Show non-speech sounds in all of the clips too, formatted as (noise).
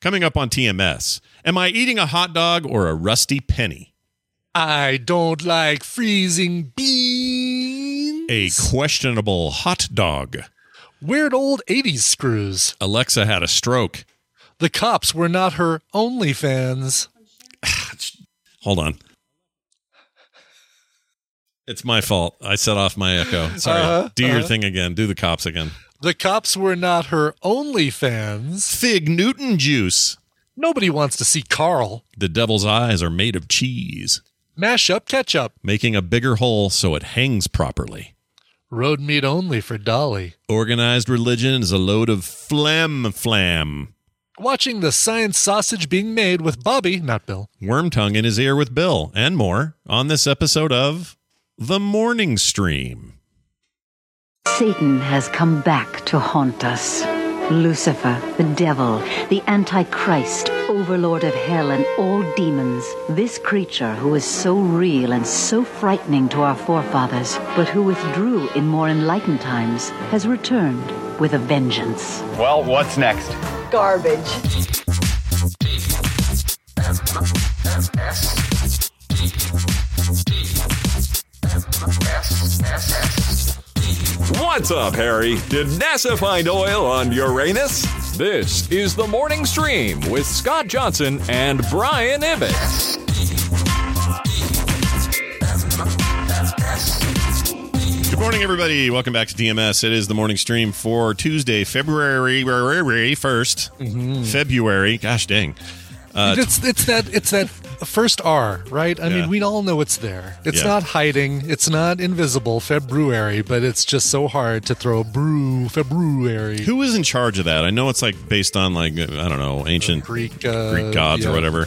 Coming up on TMS, am I eating a hot dog or a rusty penny? I don't like freezing beans. A questionable hot dog. Weird old 80s screws. Alexa had a stroke. The cops were not her only fans. (sighs) Hold on. It's my fault. I set off my echo. Sorry. Uh-huh, Do your uh-huh. thing again. Do the cops again. The cops were not her only fans. Fig Newton juice. Nobody wants to see Carl. The devil's eyes are made of cheese, Mash up ketchup. making a bigger hole so it hangs properly. Road meat only for Dolly. Organized religion is a load of phlegm flam. Watching the science sausage being made with Bobby, not Bill. Worm tongue in his ear with Bill, and more on this episode of The Morning Stream. Satan has come back to haunt us. Lucifer, the devil, the Antichrist, overlord of hell and all demons. This creature who is so real and so frightening to our forefathers, but who withdrew in more enlightened times, has returned with a vengeance. Well, what's next? Garbage. What's up, Harry? Did NASA find oil on Uranus? This is the morning stream with Scott Johnson and Brian Ibbott. Good morning, everybody. Welcome back to TMS. It is the morning stream for Tuesday, February 1st. Mm-hmm. February. Gosh dang. Uh, it's it's that it's that first R, right? I Yeah. mean, we all know it's there. It's Yeah. not hiding. It's not invisible. February, but it's just so hard to throw a brew February. Who is in charge of that? I know it's like based on like I don't know ancient Greek uh, Greek gods or yeah, whatever.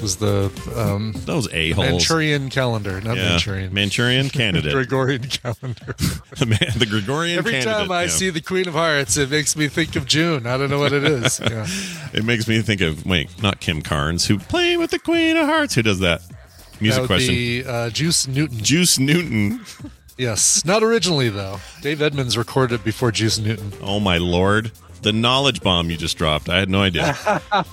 Was the um, those a holes. Manchurian calendar, not Yeah. Manchurian. Manchurian candidate. (laughs) Gregorian calendar. (laughs) the, man, the Gregorian Every candidate. time I yeah. see the Queen of Hearts, it makes me think of June. I don't know what it is. (laughs) Yeah. it makes me think of wait, not Kim Carnes, who playing with the Queen of Hearts. Who does that? Music that question. be uh, Juice Newton. Juice Newton. Yes, not originally though. Dave Edmunds recorded it before Juice Newton, Oh my lord. The knowledge bomb you just dropped. I had no idea.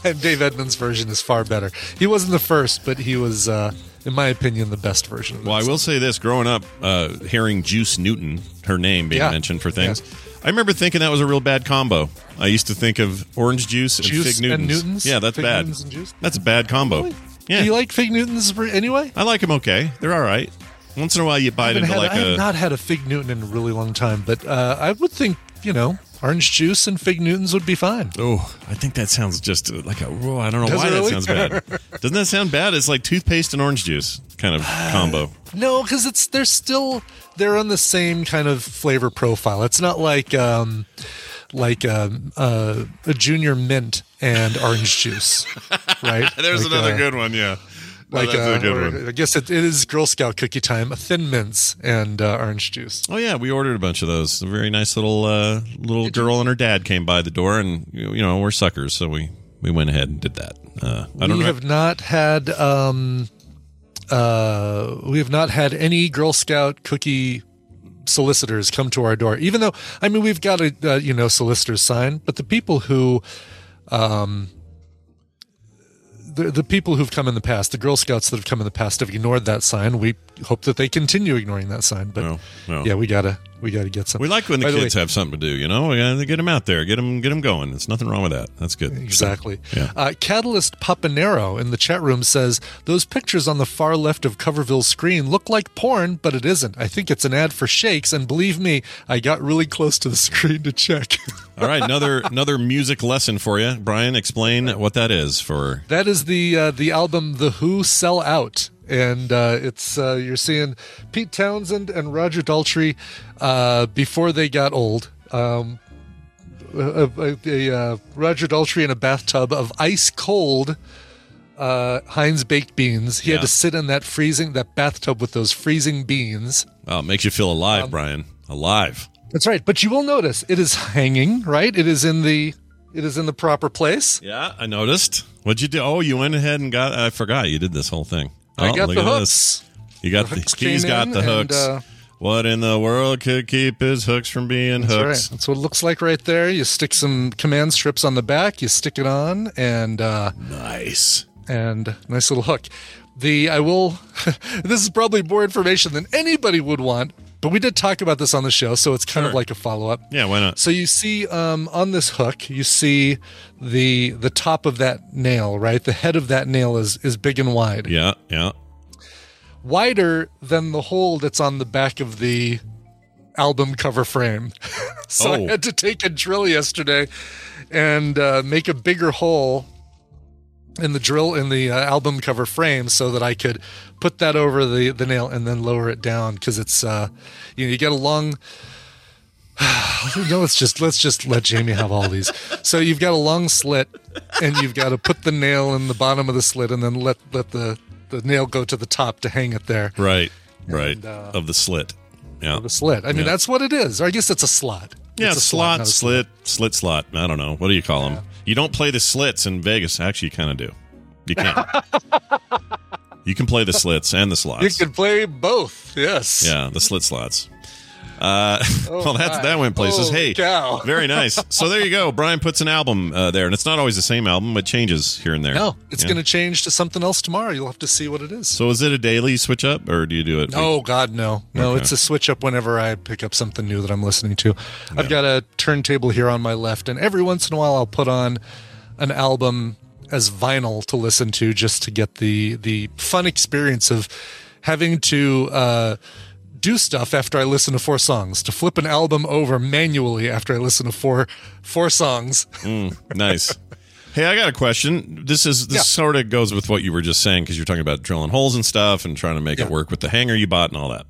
and (laughs) Dave Edmunds' version is far better. He wasn't the first, but he was, uh, in my opinion, the best version. Of Well, I will say this: growing up, uh, hearing Juice Newton, her name being Yeah. mentioned for things, I remember thinking that was a real bad combo. I used to think of orange juice and Juice fig and Newtons. Newtons? Yeah, that's Fig bad. Newtons and juice? That's a bad combo. Really? Yeah, Do you like Fig Newtons anyway? I like them. Okay, they're all right. Once in a while, you bite into had- like I have a. not had a Fig Newton in a really long time, but uh, I would think you know orange juice and Fig Newtons would be fine. Oh, I think that sounds just uh, like a. Oh, I don't know Does why it that really? sounds bad. (laughs) Doesn't that sound bad? It's like toothpaste and orange juice kind of combo. No, because it's they're still they're on the same kind of flavor profile. It's not like um, like um, uh, a junior mint and orange juice, (laughs) right? There's Like, another uh, good one. Yeah, No, Like that's uh, a good one. I guess it, it is Girl Scout cookie time. Thin mints and uh, orange juice. Oh yeah, we ordered a bunch of those. A very nice little uh, little girl and her dad came by the door, and you know we're suckers, so we we went ahead and did that. Uh, I don't we know. have not had um, uh, we have not had any Girl Scout cookie solicitors come to our door. Even though I mean we've got a uh, you know solicitor's sign, but the people who um, the, the people who've come in the past, the Girl Scouts that have come in the past, have ignored that sign. We hope that they continue ignoring that sign. But No, no. yeah, we gotta we gotta get some. We like when the By kids way- have something to do. You know, we gotta get them out there, get them, get them going. There's nothing wrong with that. That's good. Exactly. Yeah. Uh, Catalyst Papanero in the chat room says those pictures on the far left of Coverville's screen look like porn, but it isn't. I think it's an ad for shakes, and believe me, I got really close to the screen to check. (laughs) All right, another another music lesson for you, Brian. Explain what that is for. that is the uh, the album The Who Sell Out. And uh, it's uh, you're seeing Pete Townshend and Roger Daltrey uh, before they got old. Um, a, a, a, uh, Roger Daltrey in a bathtub of ice cold uh, Heinz baked beans. He Yeah. had to sit in that freezing that bathtub with those freezing beans. Oh, it makes you feel Um, alive, Brian. Alive. That's right. But you will notice it is hanging. Right. It is in the it is in the proper place. Yeah, I noticed. What'd you do? Oh, you went ahead and got. I forgot you did this whole thing. I Oh, got look the at hooks. this. You got The the, hooks he's came got the and, hooks. uh, what in the world could keep his hooks from being That's hooks? right. That's what it looks like right there. You stick some command strips on the back. You stick it on, and uh, Nice. and nice little hook. The I will. (laughs) this is probably more information than anybody would want, but we did talk about this on the show, so it's kind of like a follow up. Yeah, why not? So you see um, on this hook, you see the the top of that nail, right? The head of that nail is is big and wide, Yeah, yeah. wider than the hole that's on the back of the album cover frame. (laughs) so I Oh. had to take a drill yesterday and uh, make a bigger hole in the drill in the uh, album cover frame so that I could put that over the the nail and then lower it down because it's uh you know you get a long (sighs) know, let's just let's just let Jamie have all these. So you've got a long slit, and you've got to put the nail in the bottom of the slit, and then let let the the nail go to the top to hang it there. Right, right. And, uh, of the slit. Yeah. The slit. I mean, Yeah. that's what it is. Or I guess it's a slot. Yeah, It's a slot, not a slit, slit, slot. I don't know. What do you call them? You don't play the slits in Vegas. Actually, you kind of do. You can. (laughs) you can play the slits and the slots. You can play both. Yes. yeah, the slit slots. Uh, (laughs) Oh, well, that's my. that went places. Holy hey, cow. (laughs) very nice. So there you go. Brian puts an album uh, there, and it's not always the same album. It changes here and there. No, it's Yeah. going to change to something else tomorrow. You'll have to see what it is. So is it a daily switch up, or do you do it? Oh God, no, no! Okay. It's a switch up whenever I pick up something new that I'm listening to. I've got a turntable here on my left, and every once in a while I'll put on an album as vinyl to listen to, just to get the the fun experience of having to uh, do stuff after I listen to four songs. To flip an album over manually after I listen to four four songs. (laughs) nice. Hey, I got a question. This is this Yeah. sort of goes with what you were just saying because you're talking about drilling holes and stuff and trying to make Yeah. it work with the hanger you bought and all that.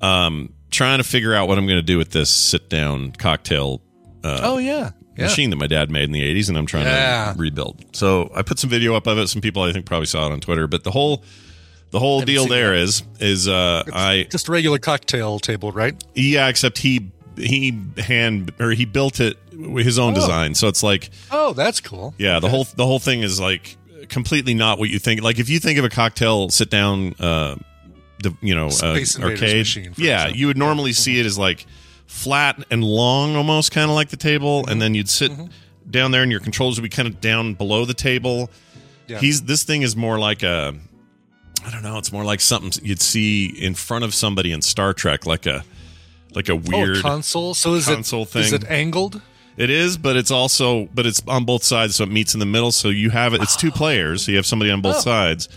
Um, trying to figure out what I'm going to do with this sit down cocktail oh yeah, yeah. machine that my dad made in the 80s and I'm trying to rebuild. So I put some video up of it. Some people I think probably saw it on Twitter, but the whole the whole deal there that. is is uh I Just a regular cocktail table, right? yeah, except he he hand or he built it with his own Oh. design. So it's like Oh, that's cool. yeah, the whole the whole thing is like completely not what you think. Like if you think of a cocktail sit down, uh, the you know uh, arcade, machine, yeah, example. you would normally see it as like flat and long, almost kind of like the table, Mm-hmm. and then you'd sit down there, and your controls would be kind of down below the table. Yeah. He's this thing is more like a, I don't know, it's more like something you'd see in front of somebody in Star Trek, like a like a Oh, weird a console. So is console it is thing. it angled? it is, but it's also but it's on both sides, so it meets in the middle. So you have it. It's two players, so you have somebody on both Oh. sides.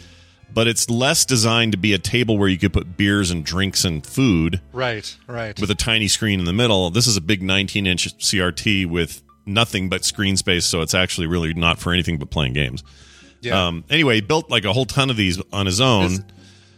But it's less designed to be a table where you could put beers and drinks and food Right, right. with a tiny screen in the middle. This is a big 19 inch CRT with nothing but screen space, so it's actually really not for anything but playing games. Yeah. Um, anyway, he built like a whole ton of these on his own.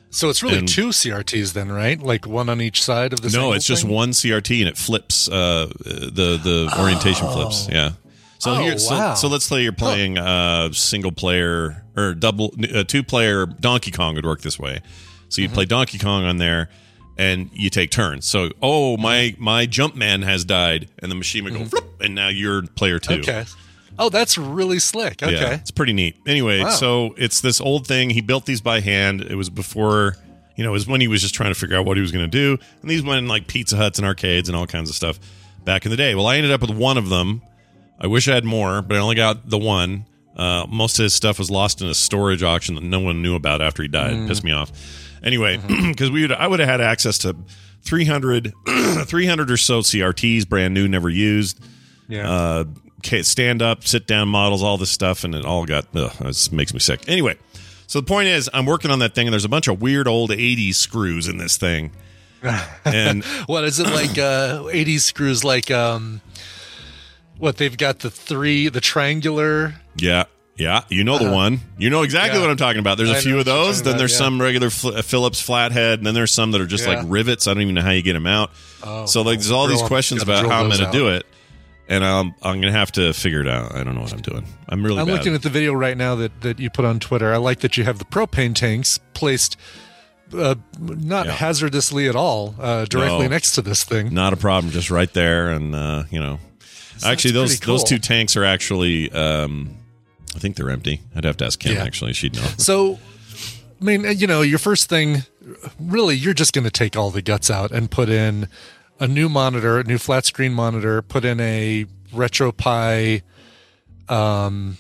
so it's really and- two CRTs then, right? Like one on each side of the. no, it's just thing? one CRT and it flips. Uh, the the orientation flips. Yeah. So Oh, here, so, wow. so let's say you're playing uh, single player or double uh, two player Donkey Kong would work this way. So Mm-hmm. you play Donkey Kong on there, and you take turns. So oh my my jump man has died, and the machine would go flip, and now you're player two. Mm-hmm. Okay. Oh, that's really slick. Okay. Yeah, it's pretty neat. Anyway, Wow. so it's this old thing. He built these by hand. It was before, you know, it was when he was just trying to figure out what he was going to do. And these went in like Pizza Huts and arcades and all kinds of stuff back in the day. Well, I ended up with one of them. I wish I had more, but I only got the one. Uh, most of his stuff was lost in a storage auction that no one knew about after he died. It pissed me off. Anyway, (clears throat) because we would, I would have had access to 300, (clears throat) 300 or so CRTs, brand new, never used. Yeah. Uh, stand up, sit down models, all this stuff, and it all got ugh, it makes me sick. Anyway, so the point is, I'm working on that thing, and there's a bunch of weird old '80s screws in this thing, (laughs) and what is it like? Uh, 80s screws like um, what they've got the three, the triangular. yeah. Yeah, you know the one. You know exactly. Yeah. what I'm talking about. There's a I few of those. Then about, there's yeah. some regular Phil- Phillips flathead, and then there's some that are just Yeah. like rivets. I don't even know how you get them out. Oh, so like, there's all these questions about how I'm going to do it, and I'm I'm going to have to figure it out. I don't know what I'm doing. I'm really. I'm bad. looking at the video right now that, that you put on Twitter. I like that you have the propane tanks placed uh, not Yeah. hazardously at all, uh, directly No. next to this thing. not a problem just right there and uh you know actually those pretty those two tanks are actually um i think they're empty i'd have to ask kim Yeah. actually she'd know So, I mean, you know, your first thing, really, you're just going to take all the guts out and put in a new monitor, a new flat screen monitor, put in a RetroPie, um,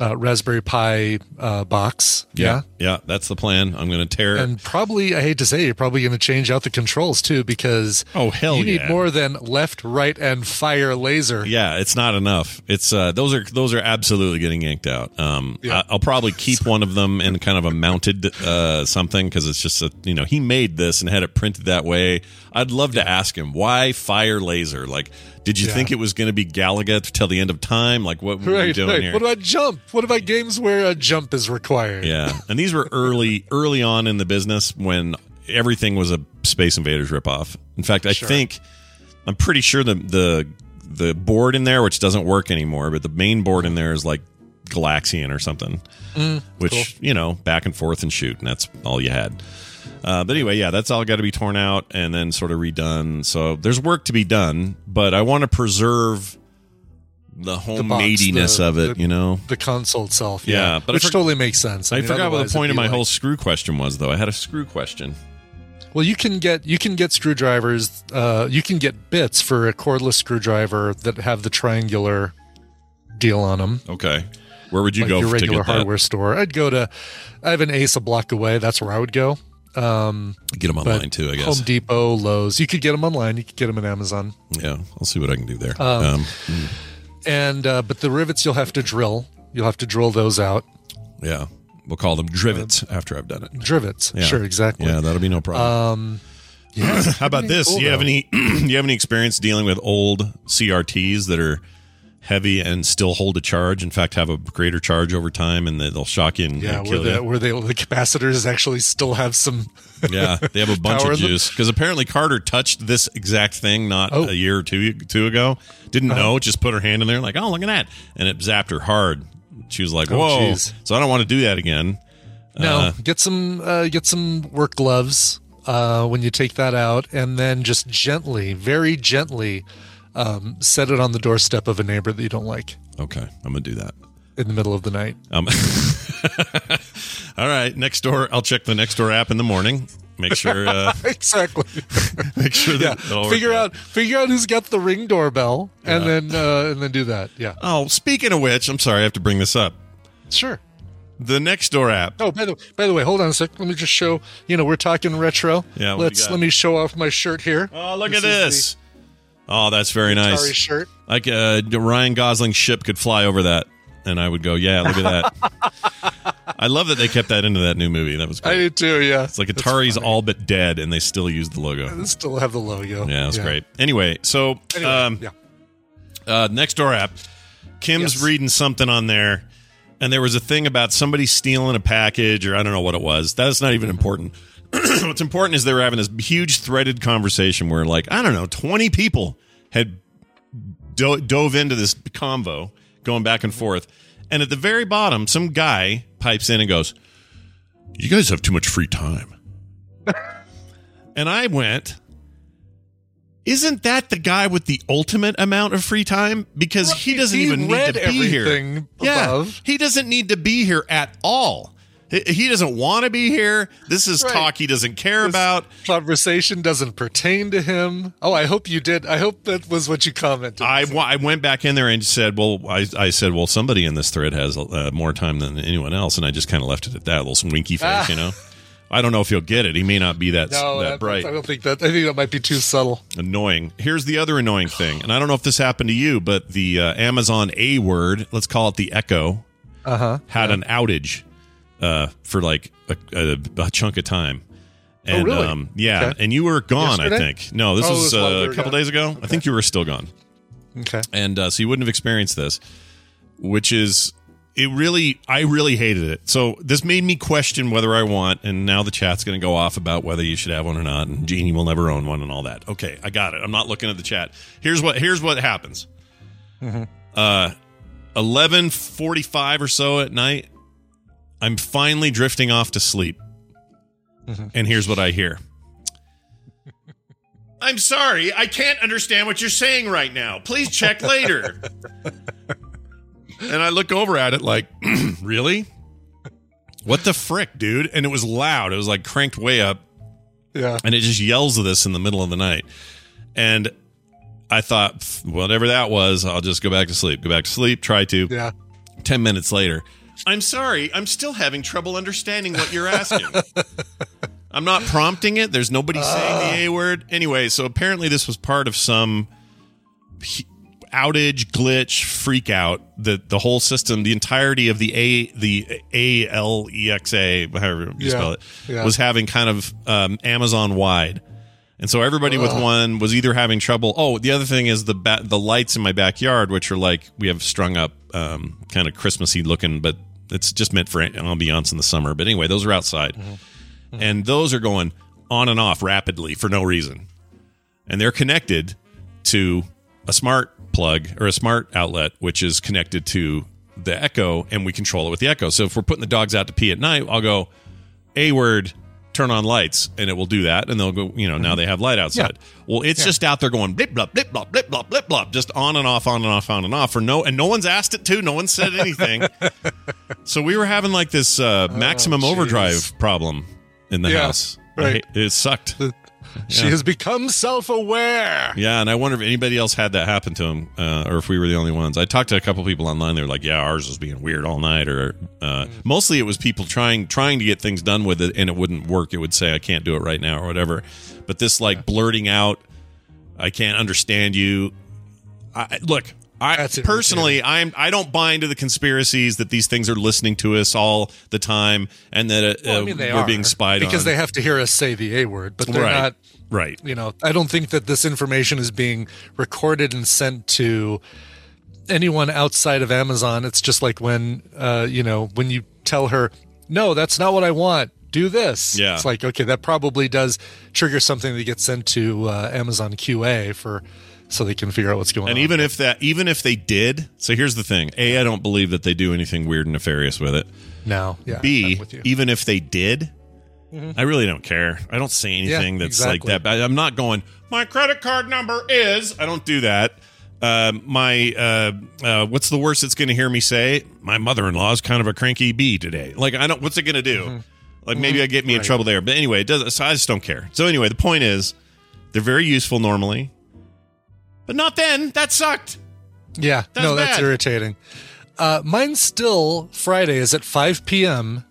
uh, Raspberry Pi uh, box. Yeah. yeah that's the plan i'm gonna tear it. And probably, I hate to say, you're probably going to change out the controls too, because Oh, hell you need yeah. more than left, right, and fire laser. yeah it's not enough it's uh those are those are absolutely getting yanked out um Yeah. I, i'll probably keep one of them in kind of a mounted uh something because it's just a you know he made this and had it printed that way i'd love to ask him why fire laser like did you Yeah. think it was going to be Galaga till the end of time? Like, what were you doing right. here? What about jump? What about games where a jump is required? Yeah, and these were (laughs) early, early on in the business when everything was a Space Invaders ripoff. In fact, I Sure. think I'm pretty sure the the the board in there, which doesn't work anymore, but the main board in there is like Galaxian or something, mm, which you know, back and forth and shoot, and that's all you had. Uh, but anyway, yeah, that's all got to be torn out and then sort of redone. So there's work to be done, but I want to preserve the homemadiness of it. the- you know, the console itself. Yeah, Yeah, but which for- totally makes sense. I, mean, forgot what the point of my whole screw question was, though. I had a screw question. Well, you can get you can get screwdrivers. Uh, you can get bits for a cordless screwdriver that have the triangular deal on them. Okay, where would you like go your to regular get that? hardware store. I'd go to. I have an Ace a block away. That's where I would go. Um, Get them online too, I guess. Home Depot, Lowe's. You could get them online. You could get them at Amazon. yeah, I'll see what I can do there. Um, And uh, but the rivets you'll have to drill. You'll have to drill those out. yeah, we'll call them drivets after I've done it. Drivets. Yeah. Sure, exactly. Yeah, that'll be no problem. Um, yeah. (clears throat) How about this? cool, you have though. any? (clears throat) you have any experience dealing with old CRTs that are heavy and still hold a charge? In fact, have a greater charge over time, and they- they'll shock you and, Yeah, and where kill the you. where they the capacitors actually still have some. (laughs) Yeah, they have a bunch of juice because apparently Carter touched this exact thing not Oh. Uh-huh. a year or two two ago. Didn't know, just put her hand in there like, oh, look at that, and it zapped her hard. She was like, Oh, whoa. jeez. so I don't want to do that again. No, Uh, get some uh, get some work gloves uh, when you take that out, and then just gently, very gently, um, set it on the doorstep of a neighbor that you don't like Okay, I'm gonna do that. in the middle of the night. Um, (laughs) all right, next door. I'll check the next door app in the morning. Make sure, uh, (laughs) exactly. (laughs) make sure yeah. that it'll work Figure out figure out who's got the ring doorbell, and then uh, and then do that. Yeah. Oh, speaking of which, I'm sorry, I have to bring this up. Sure. The next door app. Oh, by the by the way, hold on a sec. Let me just show. You know, we're talking retro. Yeah, what do you Let's got? let me show off my shirt here. Oh, look at is this. Oh, that's very nice. Atari shirt. Like uh, Ryan Gosling's ship could fly over that, and I would go, "Yeah, look at that." (laughs) I love that they kept that into that new movie. That was I great. did too. Yeah. It's like Atari's all but dead, and they still use the logo. They still have the logo. Yeah, that's great. Anyway, so Anyway, um, yeah. uh, next door app, Kim's Yes. reading something on there, and there was a thing about somebody stealing a package, or I don't know what it was. That's not even important. (clears throat) What's important is they were having this huge threaded conversation where, like, I don't know, twenty people had do- dove into this convo, going back and forth, and at the very bottom, some guy pipes in and goes, "You guys have too much free time," (laughs) and I went. Isn't that the guy with the ultimate amount of free time? Because he doesn't he even need to be here. everything Yeah, he doesn't need to be here at all. He, he doesn't want to be here. This is Right. talk he doesn't care This about. Conversation doesn't pertain to him. Oh, I hope you did. I hope that was what you commented. I, I went back in there and said, well, I, I said, well, somebody in this thread has uh, more time than anyone else, and I just kind of left it at that. A little winky face, Ah. you know. I don't know if he'll get it. He may not be that no, that that- bright. I don't think that. I think that might be too subtle. annoying. Here's the other annoying thing, and I don't know if this happened to you, but the uh, Amazon A word, let's call it the Echo, Uh huh. had an outage uh, for like a, a, a chunk of time. And, Oh, really? Um, yeah, Okay. and you were gone. I think. No, this Oh, was, was uh, a couple days ago. I think you were still gone, Okay. and uh, so you wouldn't have experienced this, which is it. Really, I really hated it. So this made me question whether I want. And now the chat's going to go off about whether you should have one or not. And Jeannie will never own one and all that. Okay, I got it. I'm not looking at the chat. Here's what. Here's what happens. Uh, eleven forty-five or so at night. I'm finally drifting off to sleep. Mm-hmm. And here's what I hear. (laughs) I'm sorry, I can't understand what you're saying right now. Please check later. and I look over at it like, (clears throat) really? What the frick, dude? And it was loud. It was like cranked way up Yeah. and it just yells at this in the middle of the night. And I thought, whatever that was, I'll just go back to sleep. Go back to sleep. Try to. Yeah. 10 minutes later, I'm sorry, I'm still having trouble understanding what you're asking. I'm not prompting it. There's nobody saying the A word. Anyway, so apparently this was part of some outage, glitch, freak out that the whole system, the entirety of the A, the A L E X A, however you Yeah, spell it, yeah. was having kind of um, Amazon wide. And so everybody with one was either having trouble. Oh, the other thing is the ba- the lights in my backyard, which are like we have strung up, um, kind of Christmassy looking, but it's just meant for ambiance in the summer. But anyway, those are outside, and those are going on and off rapidly for no reason, and they're connected to a smart plug or a smart outlet, which is connected to the Echo, and we control it with the Echo. So if we're putting the dogs out to pee at night, I'll go a word turn on lights and it will do that and they'll go you know now they have light outside. Well it's just out there going blip blop blip blop blip blop blip blop just on and off on and off on and off for no and no one's asked it to no one said anything. (laughs) So we were having like this uh maximum jeez. overdrive problem in the Yeah, house. Right. it sucked She has become self-aware. yeah, and I wonder if anybody else had that happen to them, uh, or if we were the only ones. I talked to a couple people online. They were like, "Yeah, ours was being weird all night," or uh, mostly it was people trying trying to get things done with it, and it wouldn't work. It would say, "I can't do it right now," or whatever. But this like blurting out, "I can't understand you." I, look, I personally, I'm I don't buy into the conspiracies that these things are listening to us all the time, and that uh, Well, I mean, they we're being spied on because on. they have to hear us say the A word, but they're right, not. right. You know, I don't think that this information is being recorded and sent to anyone outside of Amazon. It's just like when, uh, you know, when you tell her, "No, that's not what I want. Do this." Yeah. it's like okay, that probably does trigger something that gets sent to uh, Amazon QA for so they can figure out what's going And on. And even if that, even if they did, so here's the thing: A, I don't believe that they do anything weird and nefarious with it. no, yeah, B, I'm with you. even if they did, I really don't care. I don't say anything that's exactly. like that. I- I'm not going. My credit card number is. I don't do that. Uh, my uh, uh, what's the worst it's going to hear me say? My mother-in-law is kind of a cranky bee today. Like I don't. What's it going to do? Mm-hmm. Like maybe I get me in trouble there. But anyway, it does. So I just don't care. So anyway, the point is, they're very useful normally, but not then. That sucked. Yeah, That's no, that's irritating. Uh, mine's still Friday is at 5 p.m.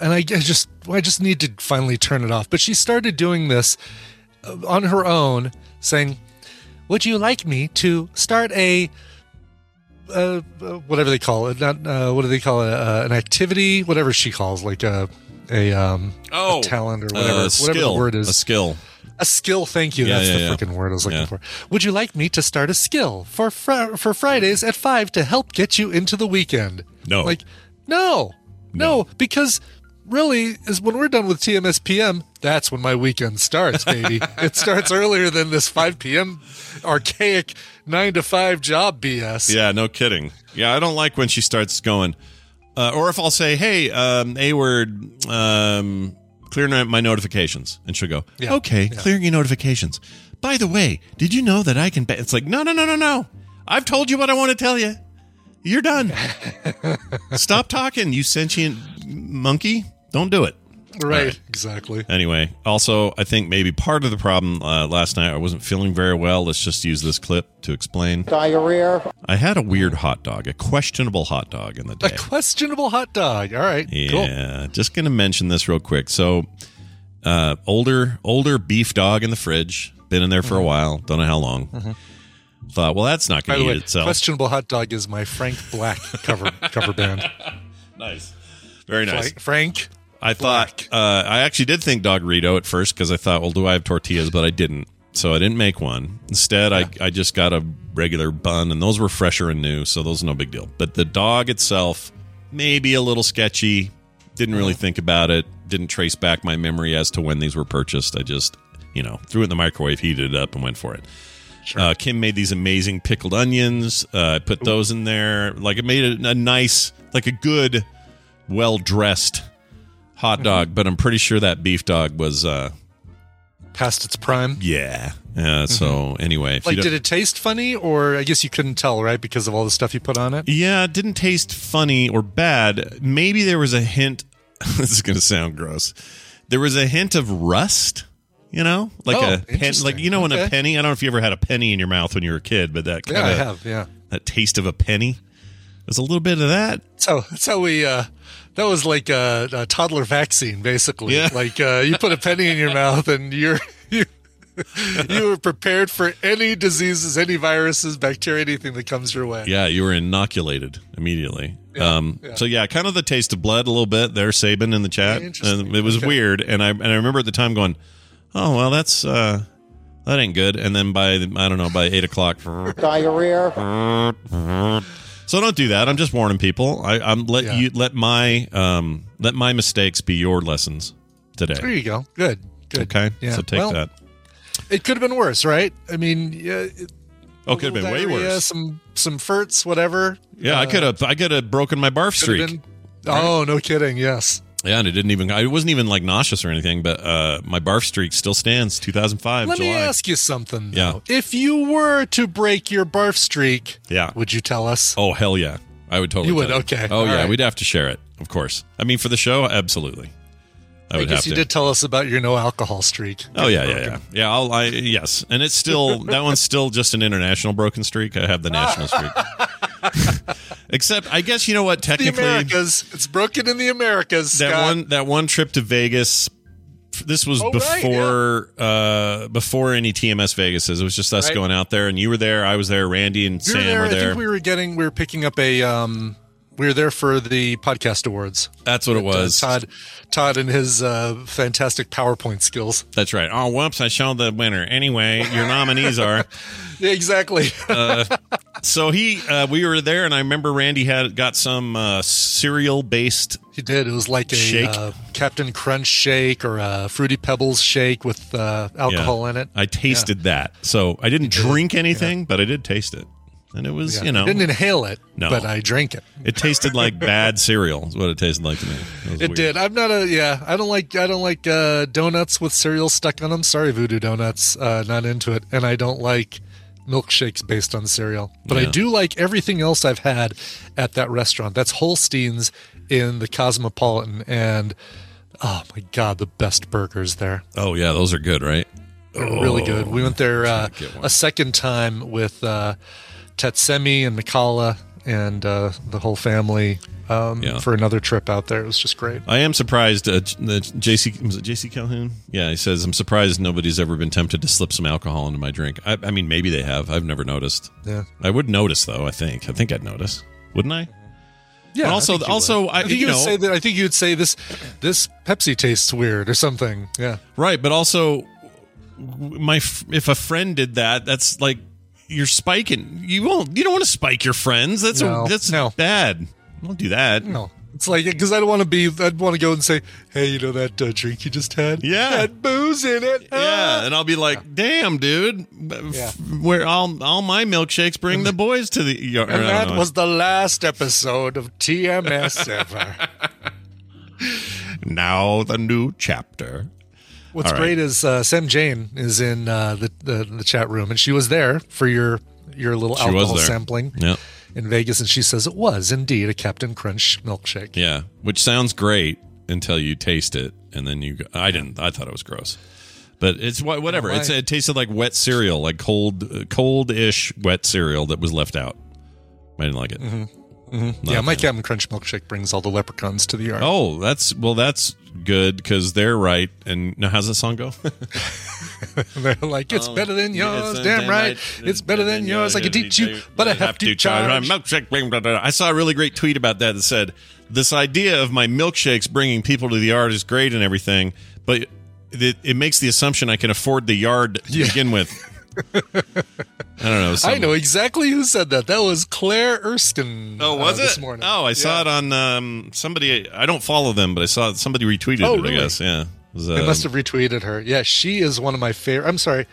and I, I just I just need to finally turn it off. But she started doing this uh, on her own, saying, "Would you like me to start a uh, uh, whatever they call it? Not uh, what do they call it? Uh, an activity, whatever she calls like a a um Oh, a talent or uh, whatever whatever skill. the word is A skill. A skill, thank you. Yeah, That's yeah, the yeah. freaking word I was looking for. Would you like me to start a skill for fr- for Fridays at five to help get you into the weekend? No. like no, no, because really is when we're done with TMS PM. That's when my weekend starts, baby. (laughs) it starts earlier than this five PM archaic nine to five job BS. Yeah, no kidding. Yeah, I don't like when she starts going, uh, or if I'll say, "Hey, um, A word, um, clear my notifications," and she'll go, Yeah. "Okay, clearing your notifications." By the way, did you know that I can? Ba-? It's like, no, no, no, no, no. I've told you what I want to tell you. You're done. (laughs) Stop talking, you sentient monkey. Don't do it. Right. right. Exactly. Anyway, also, I think maybe part of the problem uh, last night, I wasn't feeling very well. Let's just use this clip to explain. Diarrhea. I had a weird hot dog, a questionable hot dog in the day. A questionable hot dog. All right. Cool. Yeah, just going to mention this real quick. So, uh, older older beef dog in the fridge, been in there for a while, don't know how long. Thought, well, that's not Mm-hmm. By going the to way, eat itself. questionable hot dog is my Frank Black cover cover band. (laughs) nice, very nice. Frank, Frank I thought uh, I actually did think Doggerito at first because I thought, well, do I have tortillas? But I didn't, so I didn't make one. Instead, I I just got a regular bun, and those were fresher and new, so those are no big deal. But the dog itself, maybe a little sketchy. Didn't really think about it. Didn't trace back my memory as to when these were purchased. I just, you know, threw it in the microwave, heated it up, and went for it. Uh, Kim made these amazing pickled onions. Uh, I put those in there. Like it made it a nice, like a good, well dressed hot dog. But I'm pretty sure that beef dog was, uh, past its prime. yeah. Uh, so anyway, if you Like, did it taste funny, or I guess you couldn't tell, right, because of all the stuff you put on it? Yeah, it didn't taste funny or bad. Maybe there was a hint. (laughs) this is going to sound gross. There was a hint of rust. You know, like Oh, a pen, like you know, in a penny. I don't know if you ever had a penny in your mouth when you were a kid, but that kind Yeah, I have. Yeah. that taste of a penny. There's a little bit of that. So that's how we. uh That was like a, a toddler vaccine, basically. Yeah. Like uh you put a penny in your (laughs) mouth, and you're you. You were prepared for any diseases, any viruses, bacteria, anything that comes your way. Yeah, you were inoculated immediately. Yeah, um, yeah. So yeah, kind of the taste of blood a little bit there, Saban in the chat. Interesting. And it was Okay. weird, and I and I remember at the time going, "Oh well, that's uh, that ain't good." And then by I don't know by eight o'clock, Diarrhea. (laughs) so don't do that. I'm just warning people. I, I'm let Yeah. you let my um let my mistakes be your lessons today. There you go. Good. Good. Okay, Yeah. so take Well, that. It could have been worse, right? I mean, yeah, it- Oh, could have been way diarrhea, worse. Some some furts, whatever. Yeah, I Uh, could have I could have broken my barf streak. been- Oh, no kidding. Yes. Yeah, and it didn't even. I wasn't even like nauseous or anything, but uh, my barf streak still stands. 2005 Let July. me ask you something. Yeah. If you were to break your barf streak, Yeah. would you tell us? Oh hell yeah, I would totally. You would? Okay. Oh All yeah, right. we'd have to share it, of course. I mean, for the show, absolutely. I I, guess you to. did tell us about your no alcohol streak. oh yeah, yeah, yeah, yeah. I'll, I yes, and it's still that one's still just an international broken streak. I have the national streak. (laughs) Except, I guess you know what? The Technically, Americas. It's broken in the Americas. that Scott. one that one trip to Vegas. This was Oh, right, before uh before any TMS Vegases. It was just us Right. going out there, and you were there. I was there. Randy and were Sam there. were I there. think we were getting. We were picking up a. um We were there for the podcast awards. That's what it Uh, was. Todd, Todd, and his uh, fantastic PowerPoint skills. That's right. Oh, whoops! I showed the winner. Anyway, your nominees are. Yeah, (laughs) exactly. So he, uh, we were there, and I remember Randy had got some uh, cereal based. he did. It was like a Shake? Uh, Captain Crunch shake or a Fruity Pebbles shake with uh, alcohol in it. I tasted that, so I didn't drink anything, but I did taste it, and it was, Yeah. you know, I didn't inhale it, No. but I drank it. it tasted like bad cereal. Is what it tasted like to me. was It did. I'm not a yeah. I don't like I don't like uh, donuts with cereal stuck on them. Sorry, Voodoo Donuts. Uh, not into it, and I don't like milkshakes based on cereal. But I do like everything else I've had at that restaurant. That's Holstein's in the Cosmopolitan, and oh my god, the best burgers there. Oh yeah, those are good, right? They're really good. We went there uh, get one. a second time with uh, Tetsemi and Mikala and uh, the whole family um, Yeah. for another trip out there. It was just great. I am surprised. Uh, the JC was it JC Calhoun? Yeah, he says I'm surprised nobody's ever been tempted to slip some alcohol into my drink. I, I mean, maybe they have. I've never noticed. Yeah. I would notice though. I think. I think I'd notice. Wouldn't I? Yeah. But I also- you also, would. I- think you you would know- say that. I think you'd say this. This Pepsi tastes weird or something. Yeah. Right, but also, my if a friend did that, that's like you're spiking. You won't. You don't want to spike your friends. That's No, a, that's no. bad. Don't do that. No. It's like because I don't want to be. I'd want to go and say, "Hey, you know that uh, drink you just had? Yeah. had booze in it. Ah." Yeah, and I'll be like, "Damn, dude, Yeah. where all all my milkshakes bring the boys to the." yard." And that know. was the last episode of TMS ever. (laughs) now the new chapter. What's right. great is uh, Sam Jane is in uh, the, the the chat room, and she was there for your your little She alcohol sampling Yep. in Vegas, and she says it was indeed a Captain Crunch milkshake. Yeah, which sounds great. until you taste it, and then you. Go, I didn't. I thought it was gross, but it's whatever. It's it tasted like wet cereal, like cold, cold-ish wet cereal that was left out. I didn't like it. Mm-hmm. Mm-hmm. Not yeah, my fan. Captain Crunch milkshake brings all the leprechauns to the yard. Oh, that's well. That's good because they're right. And now, how's the song go? (laughs) They're like, it's Oh, better than yours, it's damn right. It's better than yours. I can teach you, but I have to charge. Milkshake. I saw a really great tweet about that that said this idea of my milkshakes bringing people to the yard is great and everything, but it, it makes the assumption I can afford the yard to Yeah. begin with. (laughs) I don't know. I know exactly who said that. That was Claire Erskine. Oh, was uh, it? This morning. Oh, I saw it on um, somebody. I don't follow them, but I saw somebody retweeted Oh, it. really? I guess. Yeah. It was, I uh, must have retweeted her. Yeah, she is one of my favorite. I'm sorry.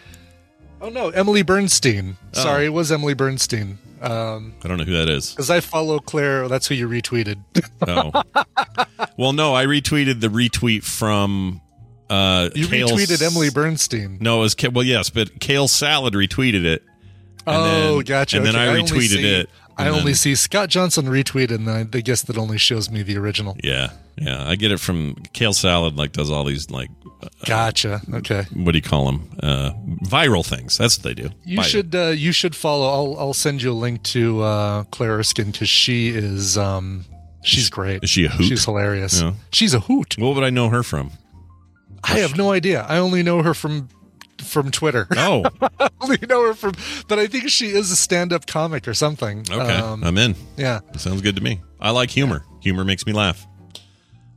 Oh no, Emily Bernstein. Oh. Sorry, it was Emily Bernstein. Um, I don't know who that is. because I follow Claire. That's who you retweeted. Oh. (laughs) well, no, I retweeted the retweet from uh You Kale retweeted Emily Bernstein. No, it was well, yes, but Kale Salad retweeted it. oh, then- gotcha. And then Okay, I retweeted see- it. I only then- see Scott Johnson retweeted, and I, I guess that only shows me the original. Yeah, yeah, I get it from Kale Salad. Like does all these like Gotcha. Okay. what do you call them? Uh, viral things. That's what they do. You should uh, you should follow. I'll I'll send you a link to uh, Claire Erskine because she is um she's great. Is she a hoot? She's hilarious. Yeah. She's a hoot. What would I know her from? I have no idea. I only know her from from Twitter. Oh, (laughs) I only know her from, but I think she is a stand-up comic or something. okay, Um, I'm in. yeah. Sounds good to me. I like humor. Humor makes me laugh.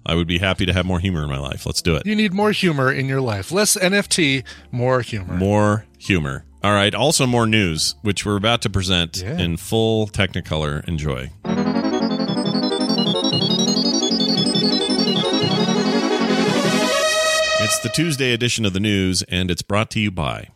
I would be happy to have more humor in my life. Let's do it. You need more humor in your life. Less NFT, more humor. More humor. All right. Also, more news, which we're about to present Yeah. in full Technicolor. Enjoy. The Tuesday edition of the news, and it's brought to you by.